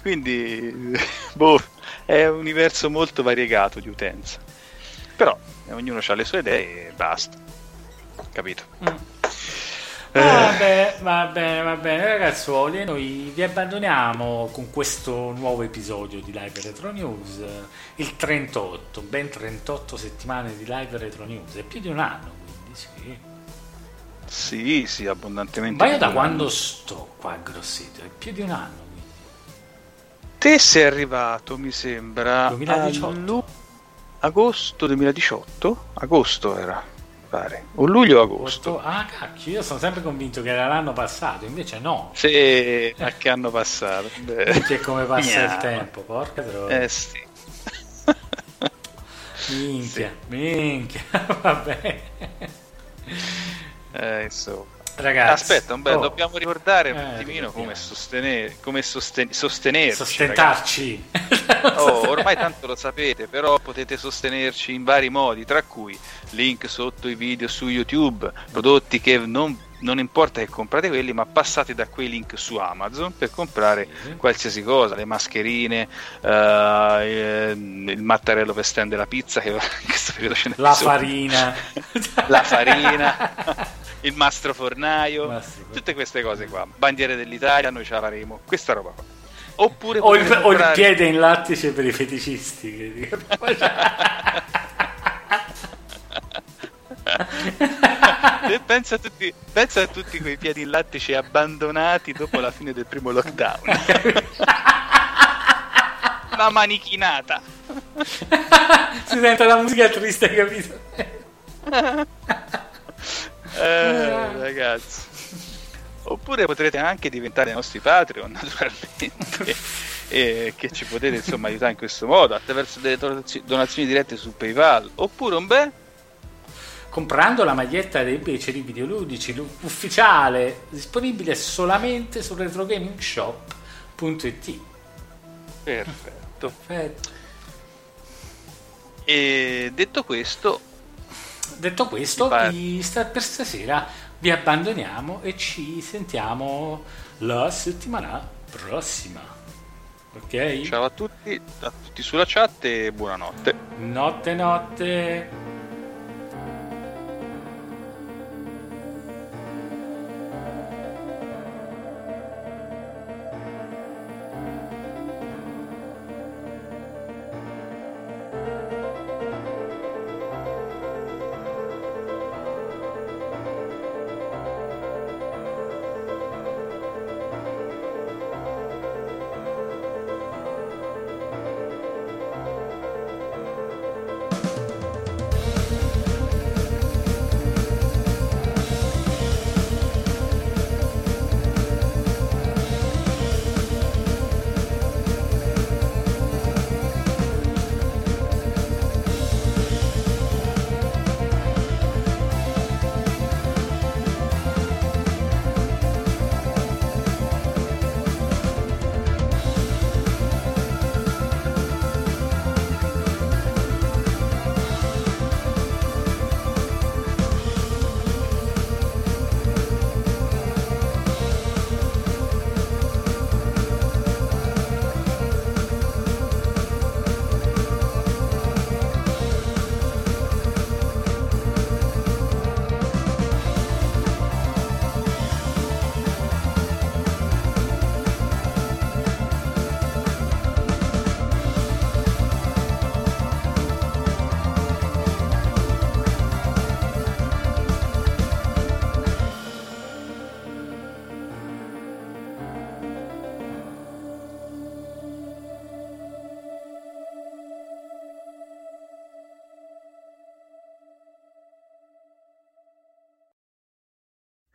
Quindi, (laughs) boh, è un universo molto variegato di utenza. Però eh, ognuno ha le sue idee e basta. Capito?
Vabbè, va bene, va bene, ragazzuoli. Noi vi abbandoniamo con questo nuovo episodio di Live Retro News. Il 38, ben 38 settimane di Live Retro News. È più di un anno, quindi sì.
Sì, sì, abbondantemente.
Ma io da quando
grande.
sto qua a Grosseto? È più di un anno.
Te sei arrivato, mi sembra,
2018.
a lu- agosto 2018? Agosto era, pare. O luglio o agosto.
Ah, cacchio, io sono sempre convinto che era l'anno passato, invece no.
Sì, a che anno passato? (laughs)
Che come passa il
Gnà.
tempo, porca troia.
Eh sì. (laughs)
Minchia, minchia, (laughs) vabbè.
Eh, insomma.
Ragazzi,
Aspetta, un beh,
oh.
dobbiamo ricordare un
Eh,
attimino come sostenere, come sosten- sostenerci.
Sostentarci.
Oh, ormai tanto lo sapete, però potete sostenerci in vari modi, tra cui link sotto i video su YouTube, prodotti che non, non importa che comprate quelli, ma passate da quei link su Amazon per comprare qualsiasi cosa, le mascherine, eh, il mattarello per stendere la pizza, che in questo periodo ce n'è
La
bisogno.
farina.
la farina, (laughs) il mastro fornaio, tutte queste cose qua. Bandiere dell'Italia, noi ce la faremo, questa roba qua. Oppure
O il,
potete
o il
comprare-
piede in lattice per i feticisti. (laughs)
pensa, a tutti, pensa a tutti quei piedi in lattice abbandonati dopo la fine del primo lockdown. (laughs) Una manichinata.
si sente la musica triste, capito? (laughs)
Eh, ragazzi. Oppure potrete anche diventare nostri Patreon, (laughs) naturalmente, e che ci potete insomma aiutare in questo modo attraverso delle donazio- donazioni dirette su PayPal. Oppure un bel
Comprando la maglietta dei beceri videoludici lu- ufficiale, disponibile solamente su retrogamingshop.it.
Perfetto.
Perfetto.
E detto questo,
Detto questo, sta- per stasera vi abbandoniamo e ci sentiamo la settimana prossima. Ok?
ciao a tutti, a tutti sulla chat e buonanotte.
Notte notte.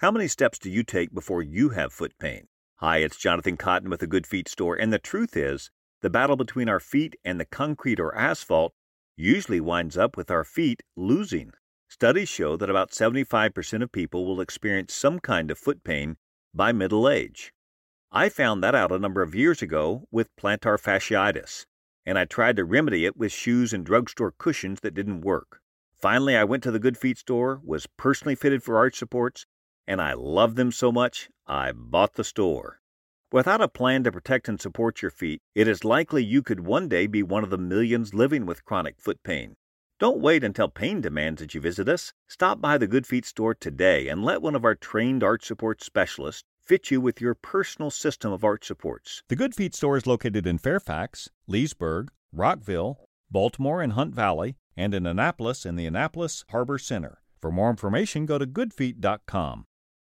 How many steps do you take before you have foot pain? Hi, it's Jonathan Cotton with the Good Feet store, and the truth is, the battle between our feet and the concrete or asphalt usually winds up with our feet losing. Studies show that about 75% of people will experience some kind of foot pain by middle age. I found that out a number of years ago with plantar fasciitis, and I tried to remedy it with shoes and drugstore cushions that didn't work. Finally, I went to the Good Feet store, was personally fitted for arch supports, and I loved them so much I bought the store. Without a plan to protect and support your feet, it is likely you could one day be one of the millions living with chronic foot pain. Don't wait until pain demands that you visit us. Stop by the Good Feet store today and let one of our trained arch support specialists fit you with your personal system of arch supports.
The Good Feet store is located in Fairfax, Leesburg, Rockville, Baltimore and Hunt Valley, and in Annapolis in the Annapolis Harbor Center. For more information, go to goodfeet.com.